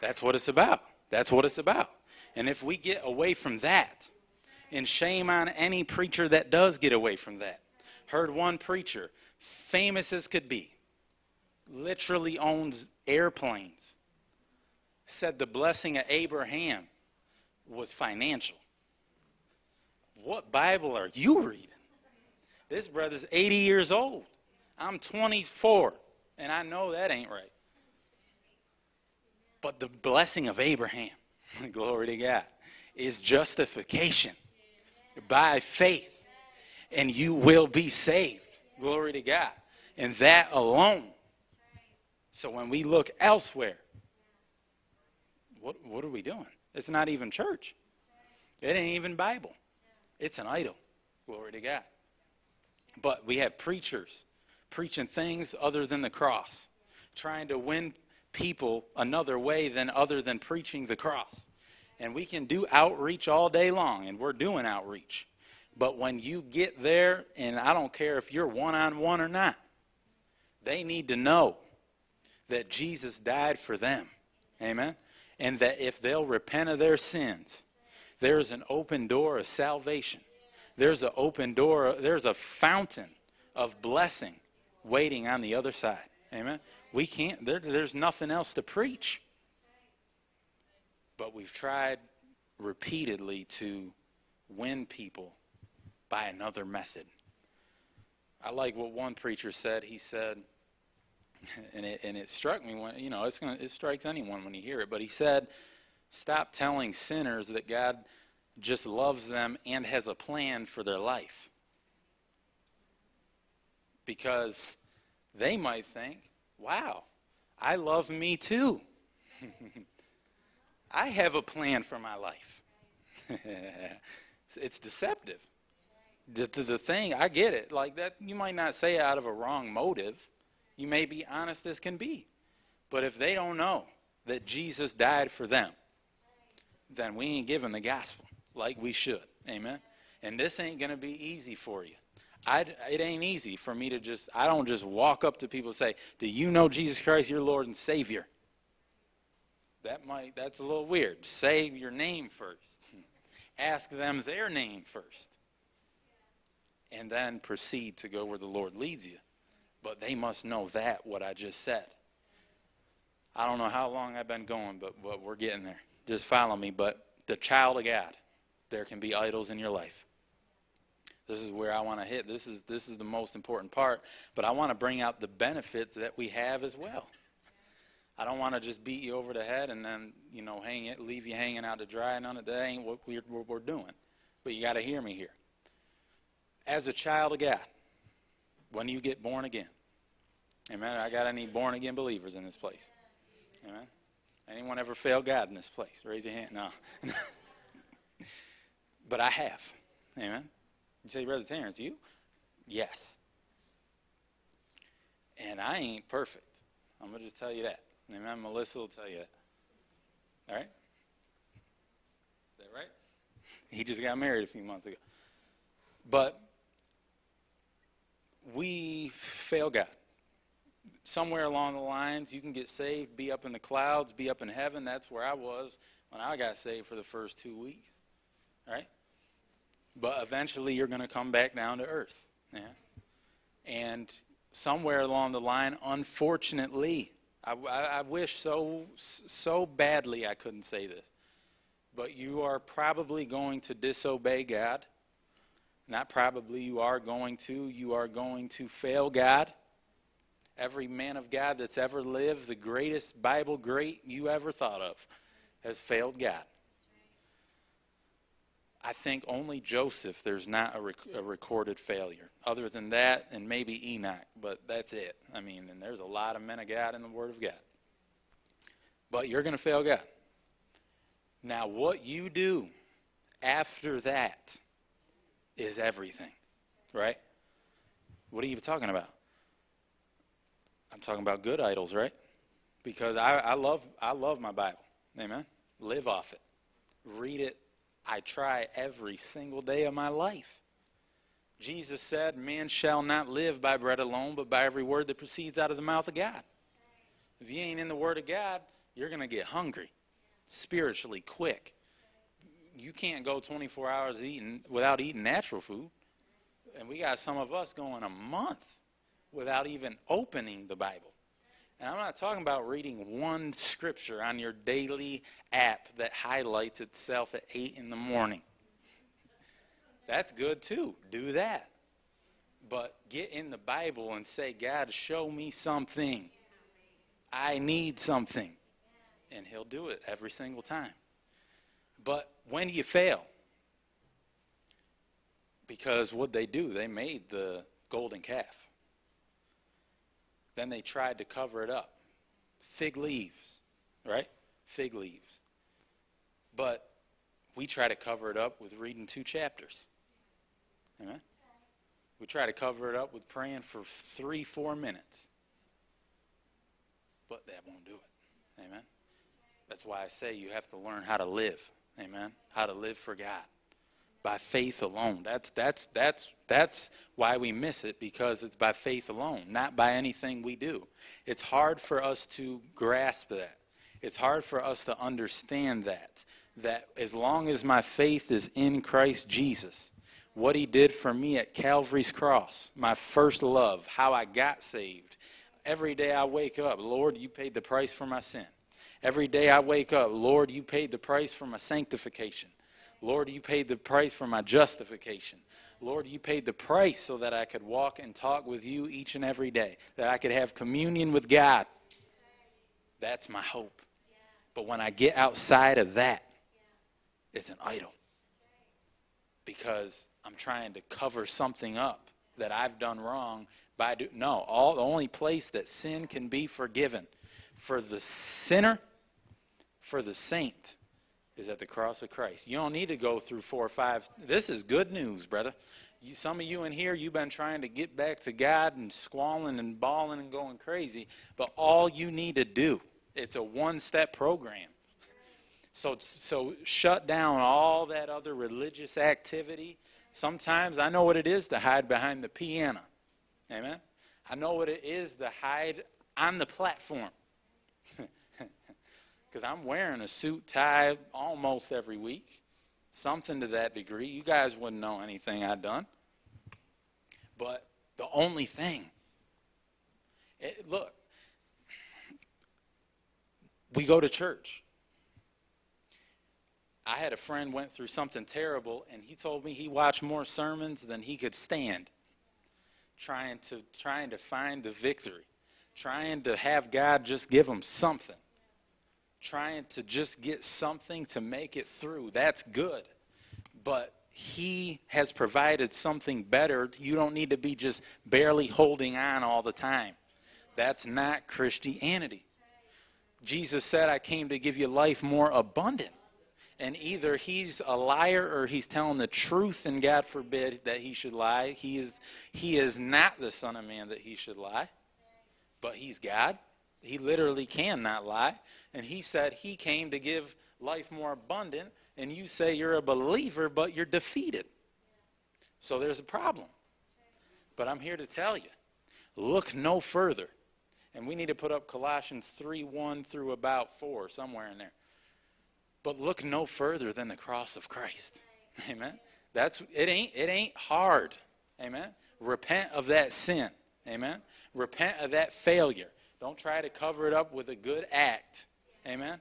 That's what it's about. That's what it's about. And if we get away from that, and shame on any preacher that does get away from that. Heard one preacher, famous as could be, literally owns airplanes, said the blessing of Abraham was financial. What Bible are you reading? This brother's 80 years old. I'm 24, and I know that ain't right. But the blessing of Abraham, glory to God, is justification by faith, and you will be saved. Glory to God. And that alone. So when we look elsewhere, what, what are we doing? It's not even church. It ain't even Bible. It's an idol. Glory to God. But we have preachers preaching things other than the cross, trying to win people another way than other than preaching the cross. And we can do outreach all day long, and we're doing outreach. But when you get there, and I don't care if you're one on one or not, they need to know that Jesus died for them. Amen? And that if they'll repent of their sins, there's an open door of salvation. There's an open door, there's a fountain of blessing waiting on the other side. Amen? We can't, there, there's nothing else to preach. But we've tried repeatedly to win people by another method. I like what one preacher said. He said, and it, and it struck me when, you know, it's gonna, it strikes anyone when you hear it, but he said, stop telling sinners that God just loves them and has a plan for their life. Because they might think, wow, I love me too. I have a plan for my life. it's deceptive. The, the, the thing, I get it. Like that, you might not say it out of a wrong motive. You may be honest as can be. But if they don't know that Jesus died for them, then we ain't giving the gospel like we should. Amen. And this ain't going to be easy for you. I, it ain't easy for me to just, I don't just walk up to people and say, Do you know Jesus Christ, your Lord and Savior? That might, that's a little weird. Say your name first. Ask them their name first. And then proceed to go where the Lord leads you. But they must know that, what I just said. I don't know how long I've been going, but, but we're getting there. Just follow me. But the child of God, there can be idols in your life. This is where I want to hit. This is, this is the most important part. But I want to bring out the benefits that we have as well. I don't want to just beat you over the head and then, you know, hang it, leave you hanging out to dry. None of that ain't what we're, what we're doing. But you got to hear me here. As a child of God, when you get born again, amen. I got any born again believers in this place? Amen. Anyone ever failed God in this place? Raise your hand. No. but I have. Amen. You say, Brother Terrance, you? Yes. And I ain't perfect. I'm going to just tell you that. Amen. Melissa will tell you that. All right? Is that right? He just got married a few months ago. But we fail God. Somewhere along the lines, you can get saved, be up in the clouds, be up in heaven. That's where I was when I got saved for the first two weeks. Right? But eventually, you're going to come back down to earth. Yeah? And somewhere along the line, unfortunately, I, I, I wish so so badly I couldn't say this, but you are probably going to disobey God. Not probably, you are going to. You are going to fail God. Every man of God that's ever lived, the greatest Bible great you ever thought of, has failed God. I think only Joseph, there's not a, rec- a, recorded failure. Other than that, and maybe Enoch, but that's it. I mean, and there's a lot of men of God in the Word of God. But you're going to fail God. Now, what you do after that is everything, right? What are you talking about? I'm talking about good idols, right? Because I, I love I love my Bible. Amen. Live off it read it. I try every single day of my life. Jesus said, Man shall not live by bread alone, but by every word that proceeds out of the mouth of God. If you ain't in the Word of God, you're going to get hungry spiritually quick. You can't go 24 hours eating without eating natural food. And we got some of us going a month without even opening the Bible. And I'm not talking about reading one scripture on your daily app that highlights itself at 8 in the morning. That's good too. Do that. But get in the Bible and say, God, show me something. I need something. And He'll do it every single time. But when do you fail, because what they do, they made the golden calf. Then they tried to cover it up. Fig leaves, right? Fig leaves. But we try to cover it up with reading two chapters. Amen? We try to cover it up with praying for three, four minutes. But that won't do it. Amen? That's why I say you have to learn how to live. Amen? How to live for God. By faith alone. That's, that's, that's, that's why we miss it, because it's by faith alone, not by anything we do. It's hard for us to grasp that. It's hard for us to understand that. That as long as my faith is in Christ Jesus, what he did for me at Calvary's cross, my first love, how I got saved. Every day I wake up, Lord, you paid the price for my sin. Every day I wake up, Lord, you paid the price for my sanctification. Lord, you paid the price for my justification. Lord, you paid the price so that I could walk and talk with you each and every day, that I could have communion with God. That's my hope. But when I get outside of that, it's an idol. Because I'm trying to cover something up that I've done wrong by do no, all the only place that sin can be forgiven for the sinner, for the saint, is at the cross of Christ. You don't need to go through four or five. This is good news, brother. You, some of you in here, you've been trying to get back to God and squalling and bawling and going crazy, but all you need to do, it's a one step program. So, so shut down all that other religious activity. Sometimes I know what it is to hide behind the piano. Amen. I know what it is to hide on the platform. Because I'm wearing a suit tie almost every week, something to that degree. You guys wouldn't know anything I'd done. But the only thing, it, look, we go to church. I had a friend went through something terrible, and he told me he watched more sermons than he could stand, trying to trying to find the victory, trying to have God just give him something, trying to just get something to make it through. That's good, but he has provided something better. You don't need to be just barely holding on all the time. That's not Christianity. Jesus said, I came to give you life more abundant and either he's a liar or he's telling the truth and god forbid that he should lie he is he is not the son of man that he should lie but he's god he literally cannot lie and he said he came to give life more abundant and you say you're a believer but you're defeated so there's a problem but i'm here to tell you look no further and we need to put up colossians 3 1 through about 4 somewhere in there but look no further than the cross of Christ. Amen. That's it ain't it ain't hard. Amen. Repent of that sin. Amen. Repent of that failure. Don't try to cover it up with a good act. Amen.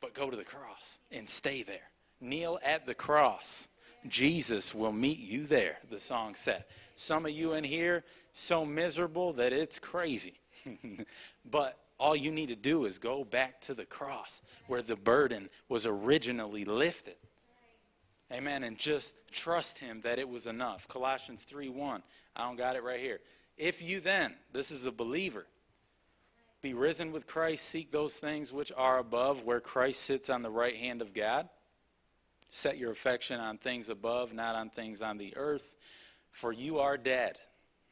But go to the cross and stay there. Kneel at the cross. Jesus will meet you there, the song said. Some of you in here so miserable that it's crazy. but all you need to do is go back to the cross where the burden was originally lifted. Amen. And just trust him that it was enough. Colossians 3 1. I don't got it right here. If you then, this is a believer, be risen with Christ, seek those things which are above, where Christ sits on the right hand of God. Set your affection on things above, not on things on the earth, for you are dead.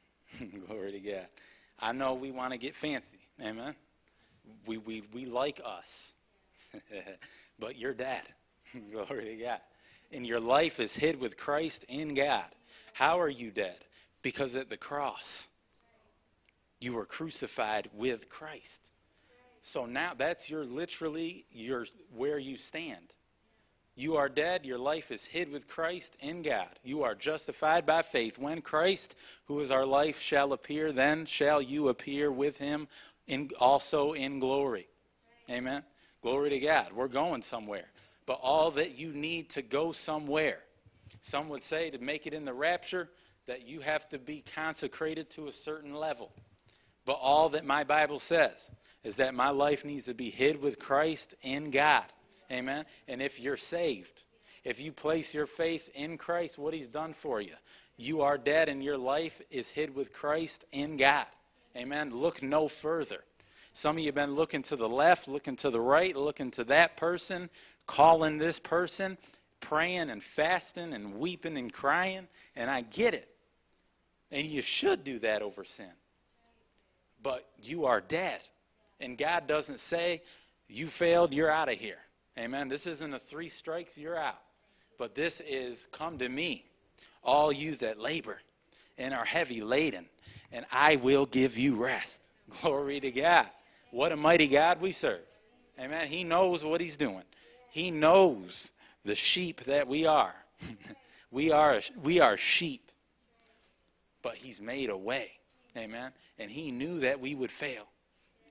Glory to God. I know we want to get fancy. Amen we, we, we like us, but you're dead. Glory to God. And your life is hid with Christ in God. How are you dead? Because at the cross, you were crucified with Christ. So now that's your literally your where you stand. You are dead, your life is hid with Christ in God. You are justified by faith. When Christ, who is our life, shall appear, then shall you appear with him in also in glory. Amen. Glory to God. We're going somewhere. But all that you need to go somewhere. Some would say to make it in the rapture that you have to be consecrated to a certain level. But all that my Bible says is that my life needs to be hid with Christ in God. Amen. And if you're saved, if you place your faith in Christ, what he's done for you, you are dead and your life is hid with Christ in God. Amen. Look no further. Some of you have been looking to the left, looking to the right, looking to that person, calling this person, praying and fasting and weeping and crying, and I get it. And you should do that over sin. But you are dead. And God doesn't say, you failed, you're out of here. Amen. This isn't a three strikes, you're out. But this is, come to me, all you that labor and are heavy laden, and I will give you rest. Glory to God. What a mighty God we serve. Amen. He knows what he's doing. He knows the sheep that we are. we are we are sheep. But he's made a way. Amen. And he knew that we would fail.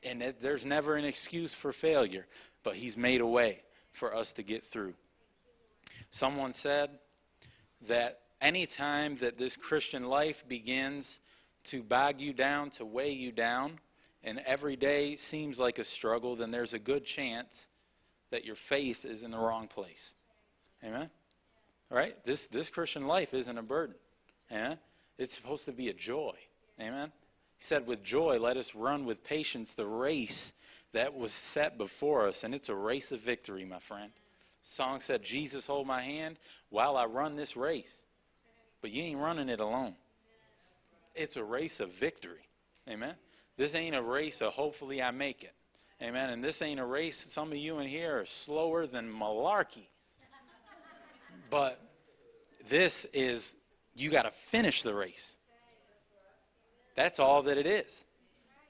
And that there's never an excuse for failure, but he's made a way for us to get through. Someone said that any time that this Christian life begins to bog you down, to weigh you down, and every day seems like a struggle, then there's a good chance that your faith is in the wrong place. Amen? All right? This, this Christian life isn't a burden. Amen? It's supposed to be a joy. Amen? He said, With joy, let us run with patience the race that was set before us. And it's a race of victory, my friend. Song said, Jesus, hold my hand while I run this race. But you ain't running it alone. It's a race of victory. Amen? This ain't a race of hopefully I make it. Amen. And this ain't a race. Some of you in here are slower than malarkey. But this is, you got to finish the race. That's all that it is.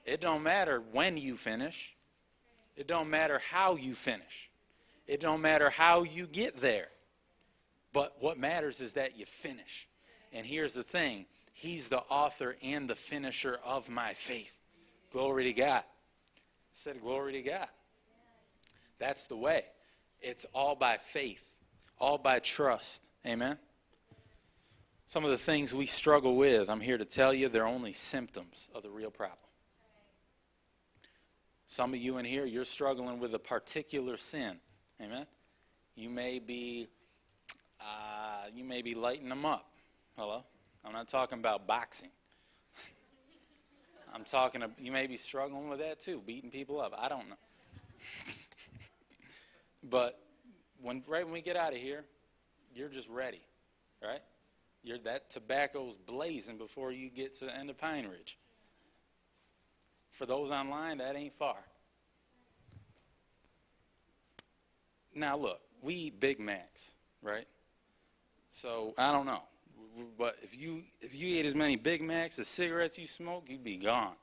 It don't matter when you finish. It don't matter how you finish. It don't matter how you get there. But what matters is that you finish. And here's the thing. He's the author and the finisher of my faith. Glory to God. said glory to God. That's the way. It's all by faith, all by trust. Amen. Some of the things we struggle with, I'm here to tell you, they're only symptoms of the real problem. Some of you in here, you're struggling with a particular sin. Amen. You may be, uh, you may be lighting them up. Hello. I'm not talking about boxing. I'm talking. You may be struggling with that too, beating people up. I don't know. but when right when we get out of here, you're just ready, right? You're, that tobacco's blazing before you get to the end of Pine Ridge. For those online, that ain't far. Now look, we eat Big Macs, right? So I don't know, but if you if you ate as many Big Macs as cigarettes you smoke, you'd be gone.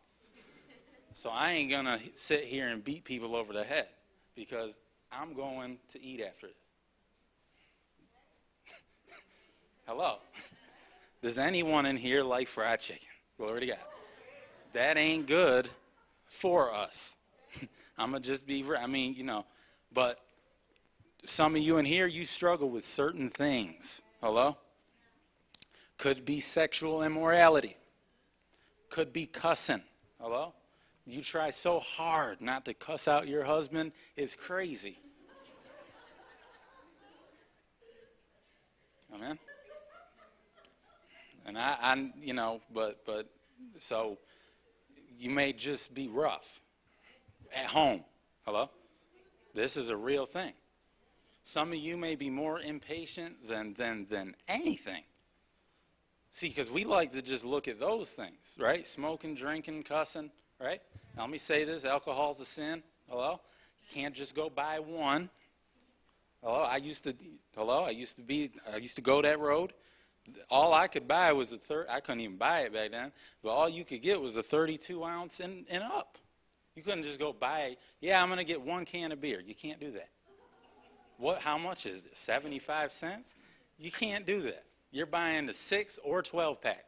So I ain't gonna sit here and beat people over the head because I'm going to eat after this. Hello. Does anyone in here like fried chicken? Glory to God. That ain't good for us. I'm going to just be, I mean, you know, but some of you in here, you struggle with certain things. Hello? Could be sexual immorality, could be cussing. Hello? You try so hard not to cuss out your husband, it's crazy. Amen? And I, I, you know, but, but, so you may just be rough at home. Hello? This is a real thing. Some of you may be more impatient than, than, than anything. See, because we like to just look at those things, right? Smoking, drinking, cussing, right? let me say this alcohol's a sin. Hello? You can't just go buy one. Hello, I used to. Hello, I used to be. I used to go that road. All I could buy was a third. I couldn't even buy it back then. But all you could get was a 32 ounce and, and up. You couldn't just go buy. Yeah, I'm gonna get one can of beer. You can't do that. What? How much is it? 75 cents? You can't do that. You're buying the six or 12 pack.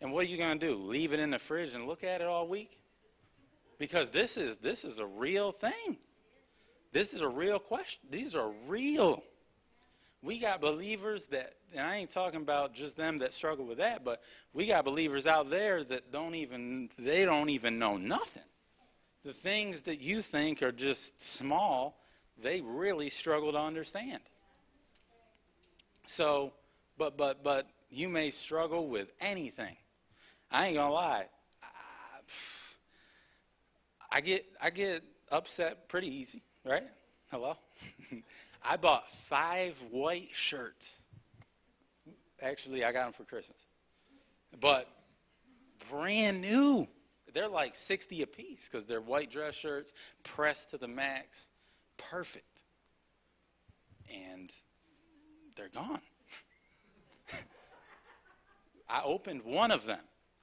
And what are you gonna do? Leave it in the fridge and look at it all week? Because this is this is a real thing. This is a real question. These are real. We got believers that, and I ain't talking about just them that struggle with that, but we got believers out there that don't even, they don't even know nothing. The things that you think are just small, they really struggle to understand. So, but, but, but you may struggle with anything. I ain't gonna lie. I, I get, I get upset pretty easy right? Hello? I bought five white shirts. Actually, I got them for Christmas. But brand new. They're like 60 a piece because they're white dress shirts, pressed to the max. Perfect. And they're gone. I opened one of them,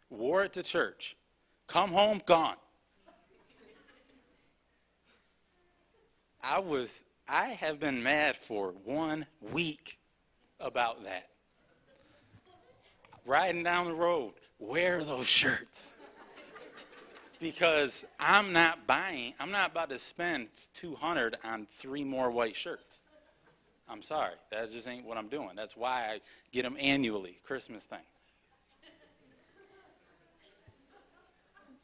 wore it to church, come home, gone. I was I have been mad for one week about that. Riding down the road, wear those shirts. Because I'm not buying, I'm not about to spend 200 on three more white shirts. I'm sorry. That just ain't what I'm doing. That's why I get them annually, Christmas thing.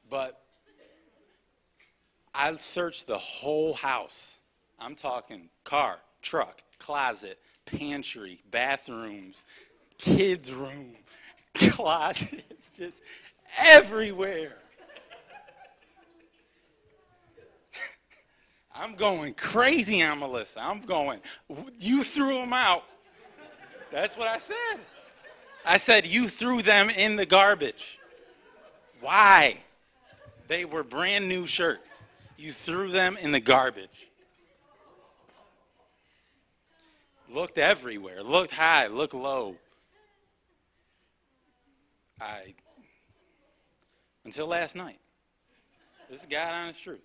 But I searched the whole house I'm talking car, truck, closet, pantry, bathrooms, kids' room, closets, just everywhere. I'm going crazy on Melissa. I'm going, you threw them out. That's what I said. I said, you threw them in the garbage. Why? They were brand new shirts. You threw them in the garbage. Looked everywhere, looked high, looked low. I, until last night. This is God honest truth.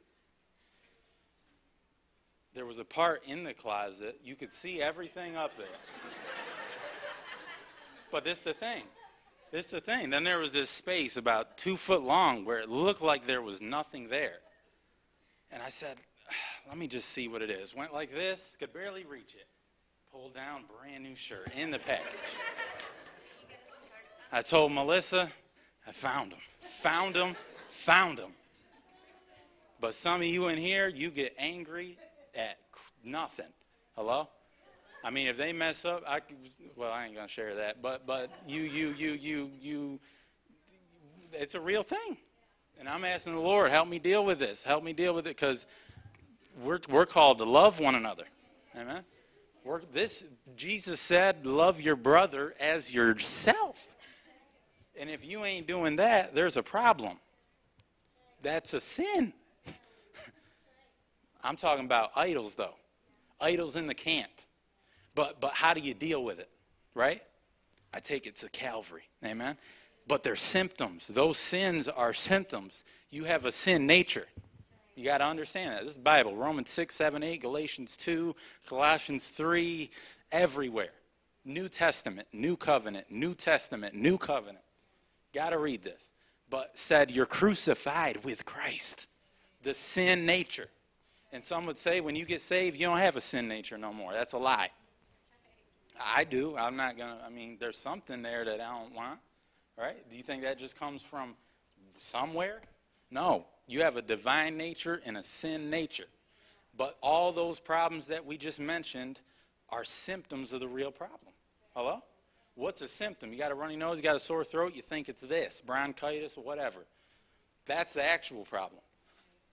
There was a part in the closet, you could see everything up there. but this the thing. This the thing. Then there was this space about two foot long where it looked like there was nothing there. And I said, ah, let me just see what it is. Went like this, could barely reach it pull down brand new shirt in the package. I told Melissa, I found them. Found them, found them. But some of you in here, you get angry at nothing. Hello? I mean, if they mess up, I well, I ain't gonna share that. But but you you you you you, it's a real thing, and I'm asking the Lord, help me deal with this. Help me deal with it, because we're we're called to love one another. Amen. We're, this Jesus said, "Love your brother as yourself." And if you ain't doing that, there's a problem. That's a sin. I'm talking about idols, though. Idols in the camp. But but how do you deal with it? Right? I take it to Calvary. Amen. But they're symptoms. Those sins are symptoms. You have a sin nature. You got to understand that. This is Bible. Romans 6, 7, 8, Galatians 2, Colossians 3, everywhere. New Testament, New Covenant, New Testament, New Covenant. Got to read this. But said, You're crucified with Christ, the sin nature. And some would say, when you get saved, you don't have a sin nature no more. That's a lie. I do. I'm not going to, I mean, there's something there that I don't want, right? Do you think that just comes from somewhere? No. You have a divine nature and a sin nature. But all those problems that we just mentioned are symptoms of the real problem. Hello? What's a symptom? You got a runny nose, you got a sore throat, you think it's this, bronchitis, or whatever. That's the actual problem.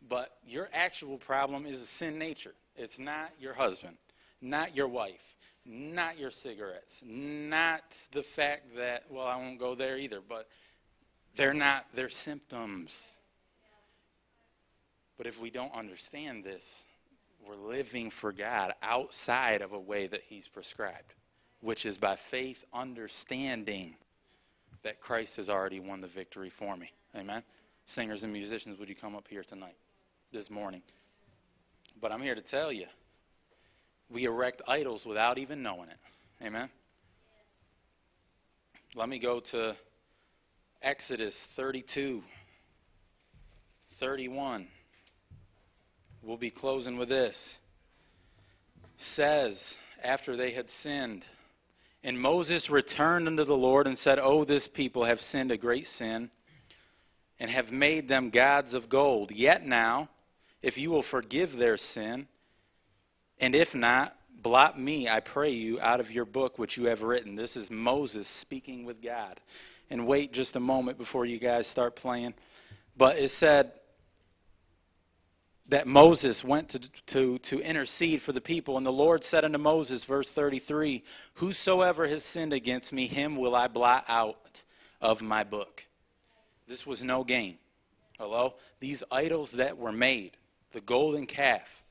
But your actual problem is a sin nature. It's not your husband, not your wife, not your cigarettes, not the fact that, well, I won't go there either, but they're not, they're symptoms. But if we don't understand this, we're living for God outside of a way that He's prescribed, which is by faith understanding that Christ has already won the victory for me. Amen. Singers and musicians, would you come up here tonight, this morning? But I'm here to tell you, we erect idols without even knowing it. Amen. Let me go to Exodus 32, 31. We'll be closing with this. Says, after they had sinned, and Moses returned unto the Lord and said, Oh, this people have sinned a great sin, and have made them gods of gold. Yet now, if you will forgive their sin, and if not, blot me, I pray you, out of your book which you have written. This is Moses speaking with God. And wait just a moment before you guys start playing. But it said that Moses went to, to, to intercede for the people. And the Lord said unto Moses, verse 33, Whosoever has sinned against me, him will I blot out of my book. This was no game. Hello? These idols that were made, the golden calf,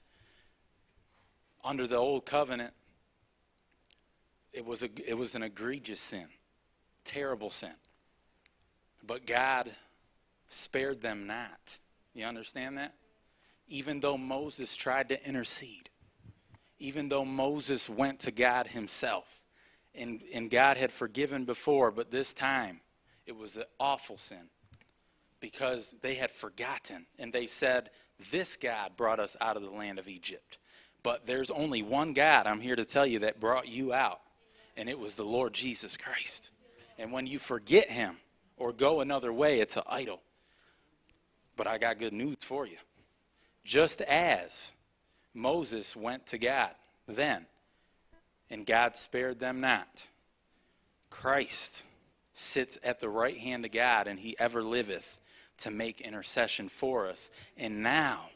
under the old covenant, it was, a, it was an egregious sin, terrible sin. But God spared them not. You understand that? Even though Moses tried to intercede, even though Moses went to God himself, and, and God had forgiven before, but this time it was an awful sin because they had forgotten and they said, This God brought us out of the land of Egypt. But there's only one God, I'm here to tell you, that brought you out, and it was the Lord Jesus Christ. And when you forget him or go another way, it's an idol. But I got good news for you. Just as Moses went to God then, and God spared them not, Christ sits at the right hand of God, and he ever liveth to make intercession for us. And now,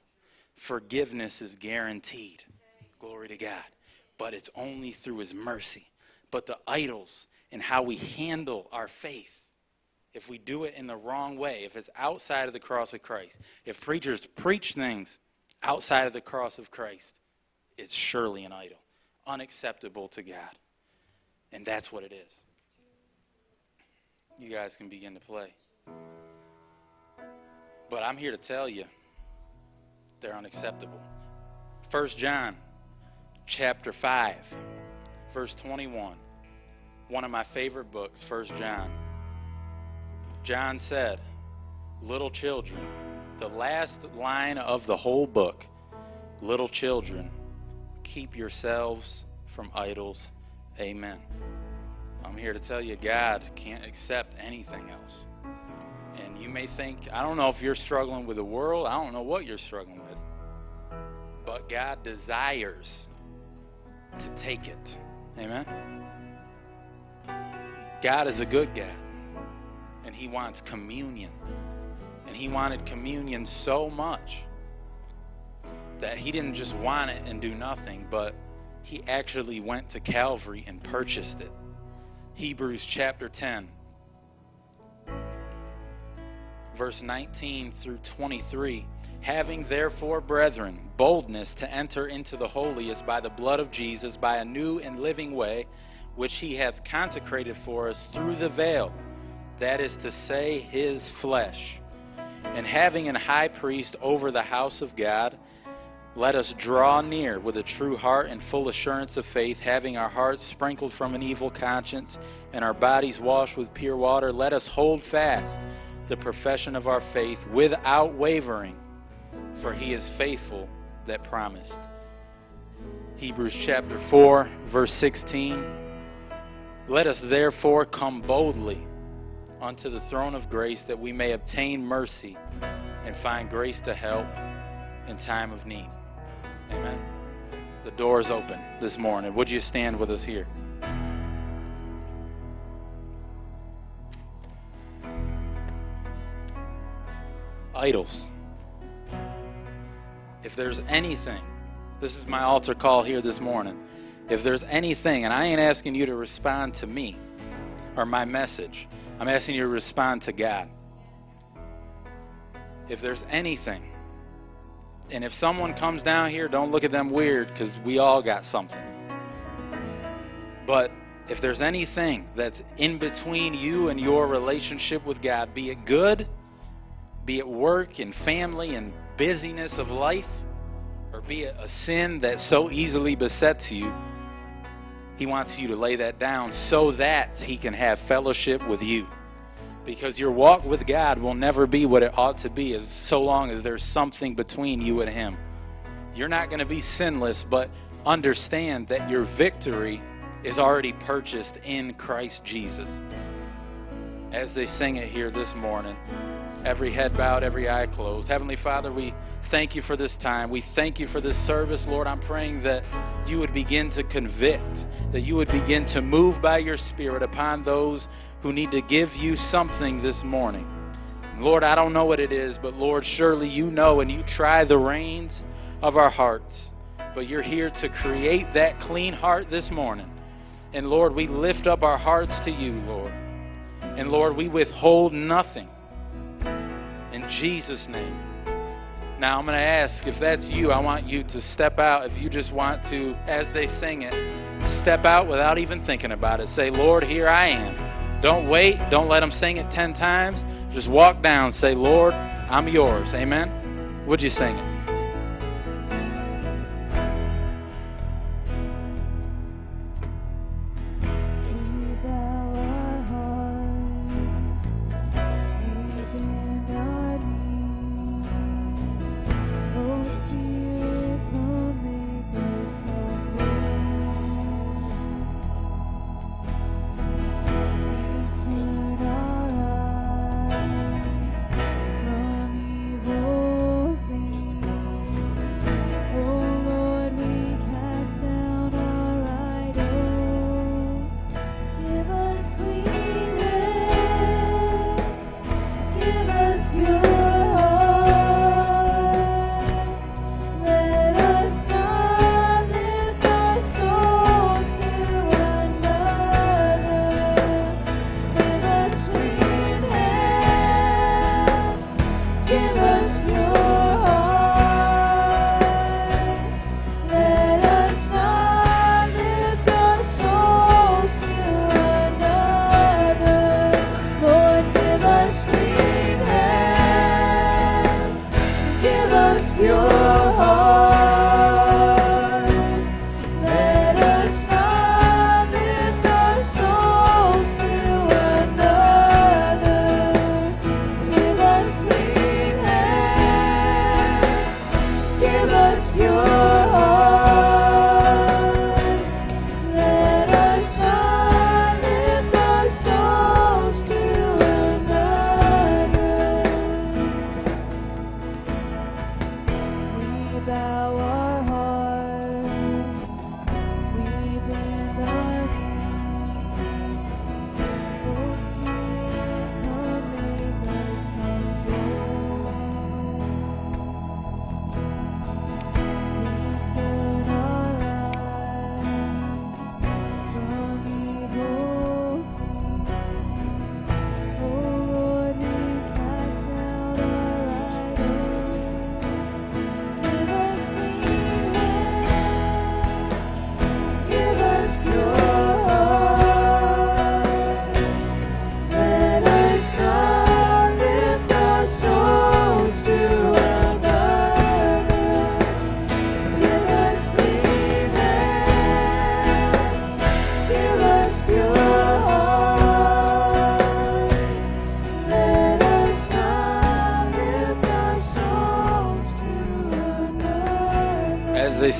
forgiveness is guaranteed. Glory to God. But it's only through his mercy. But the idols and how we handle our faith, if we do it in the wrong way, if it's outside of the cross of Christ, if preachers preach things outside of the cross of Christ, it's surely an idol, unacceptable to God. And that's what it is. You guys can begin to play. But I'm here to tell you they're unacceptable. 1 John chapter 5, verse 21. One of my favorite books, 1 John. John said, Little children, the last line of the whole book, little children, keep yourselves from idols. Amen. I'm here to tell you, God can't accept anything else. And you may think, I don't know if you're struggling with the world, I don't know what you're struggling with. But God desires to take it. Amen. God is a good God, He wants communion. And He wanted communion so much that He didn't just want it and do nothing, but He actually went to Calvary and purchased it. Hebrews chapter 10, verse 19 through 23. Having therefore, brethren, boldness to enter into the holiest by the blood of Jesus, by a new and living way, which he hath consecrated for us through the veil, that is to say, his flesh. And having an high priest over the house of God, let us draw near with a true heart and full assurance of faith, having our hearts sprinkled from an evil conscience and our bodies washed with pure water. Let us hold fast the profession of our faith without wavering, for he is faithful that promised. Hebrews chapter 4, verse 16. Let us therefore come boldly unto the throne of grace that we may obtain mercy and find grace to help in time of need. Amen. The door is open this morning. Would you stand with us here? Idols. If there's anything, this is my altar call here this morning. If there's anything, and I ain't asking you to respond to me or my message, I'm asking you to respond to God. If there's anything
And if someone comes down here, don't look at them weird because we all got something. But if there's anything that's in between you and your relationship with God, be it good, be it work and family and busyness of life, or be it a sin that so easily besets you, He wants you to lay that down so that He can have fellowship with you. Because your walk with God will never be what it ought to be as so long as there's something between you and Him. You're not going to be sinless, but understand that your victory is already purchased in Christ Jesus. As they sing it here this morning, every head bowed, every eye closed. Heavenly Father, we thank you for this time. We thank you for this service, Lord. I'm praying that you would begin to convict, that you would begin to move by your Spirit upon those who need to give you something this morning. Lord, I don't know what it is, but Lord, surely you know and you try the reins of our hearts. But you're here to create that clean heart this morning. And Lord, we lift up our hearts to you, Lord. And Lord, we withhold nothing. Jesus' name. Now, I'm going to ask if that's you, I want you to step out. If you just want to, as they sing it, step out without even thinking about it. Say, Lord, here I am. Don't wait. Don't let them sing it 10 times. Just walk down. Say, Lord, I'm yours. Amen. Would you sing it?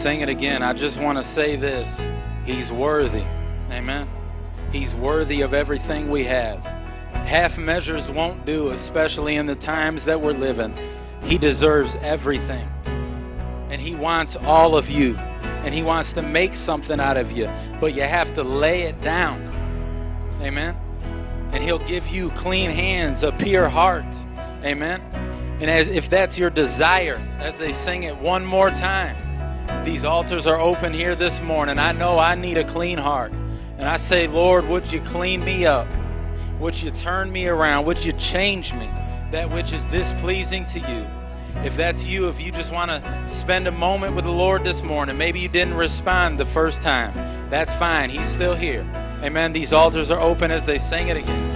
Sing it again, I just want to say this He's worthy. Amen. He's worthy of everything we have. Half measures won't do, especially in the times that we're living. He deserves everything. And He wants all of you. And He wants to make something out of you. But you have to lay it down. Amen. And He'll give you clean hands, a pure heart. Amen. And as, if that's your desire, as they sing it one more time, these altars are open here this morning. I know I need a clean heart. And I say, Lord, would you clean me up? Would you turn me around? Would you change me? That which is displeasing to you. If that's you, if you just want to spend a moment with the Lord this morning, maybe you didn't respond the first time, that's fine. He's still here. Amen. These altars are open as they sing it again.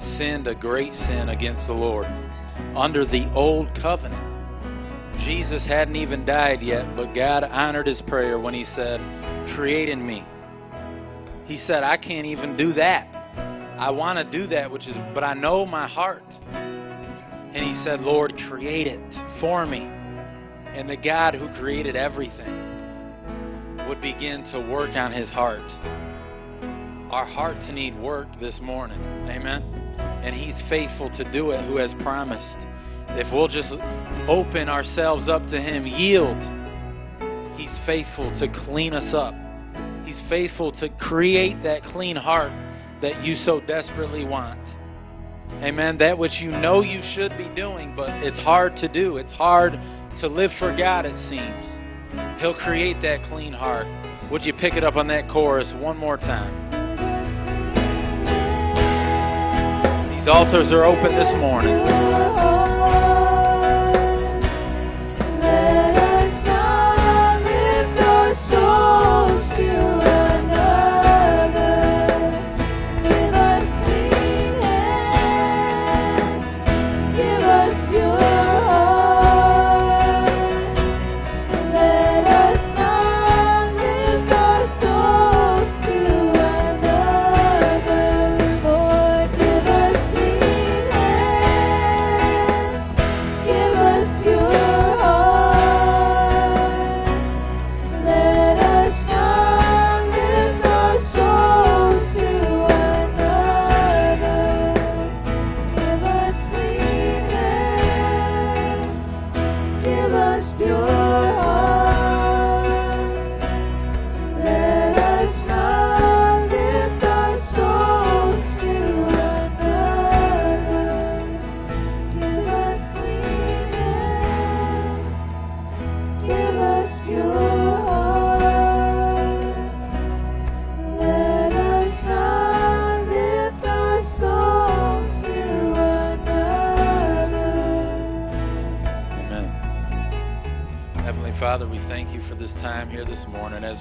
Sinned a great sin against the Lord under the old covenant. Jesus hadn't even died yet, but God honored his prayer when he said, "Create in me." He said, "I can't even do that. I want to do that which is but I know my heart." And he said, "Lord, create it for me." And the God who created everything would begin to work on his heart. Our hearts need work this morning. Amen. And he's faithful to do it who has promised. If we'll just open ourselves up to him, yield, he's faithful to clean us up. He's faithful to create that clean heart that you so desperately want. Amen. That which you know you should be doing, but it's hard to do. It's hard to live for God, it seems. He'll create that clean heart. Would you pick it up on that chorus one more time? These altars are open this morning.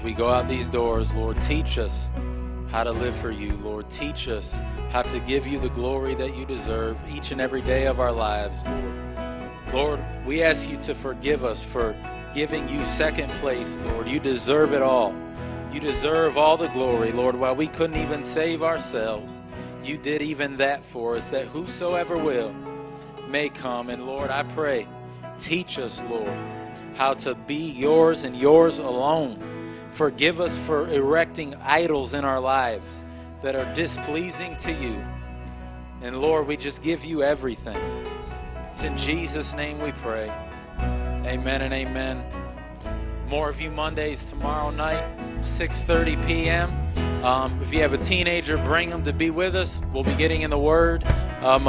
We go out these doors, Lord, teach us how to live for you. Lord, teach us how to give you the glory that you deserve each and every day of our lives, Lord. Lord, we ask you to forgive us for giving you second place, Lord. You deserve it all. You deserve all the glory, Lord. While we couldn't even save ourselves, you did even that for us, that whosoever will may come. And Lord, I pray, teach us, Lord, how to be yours and yours alone. Forgive us for erecting idols in our lives that are displeasing to you. And Lord, we just give you everything. It's in Jesus' name we pray. Amen and amen. More of you Mondays tomorrow night, 6:30 p.m. Um, if you have a teenager, bring them to be with us. We'll be getting in the Word. Um,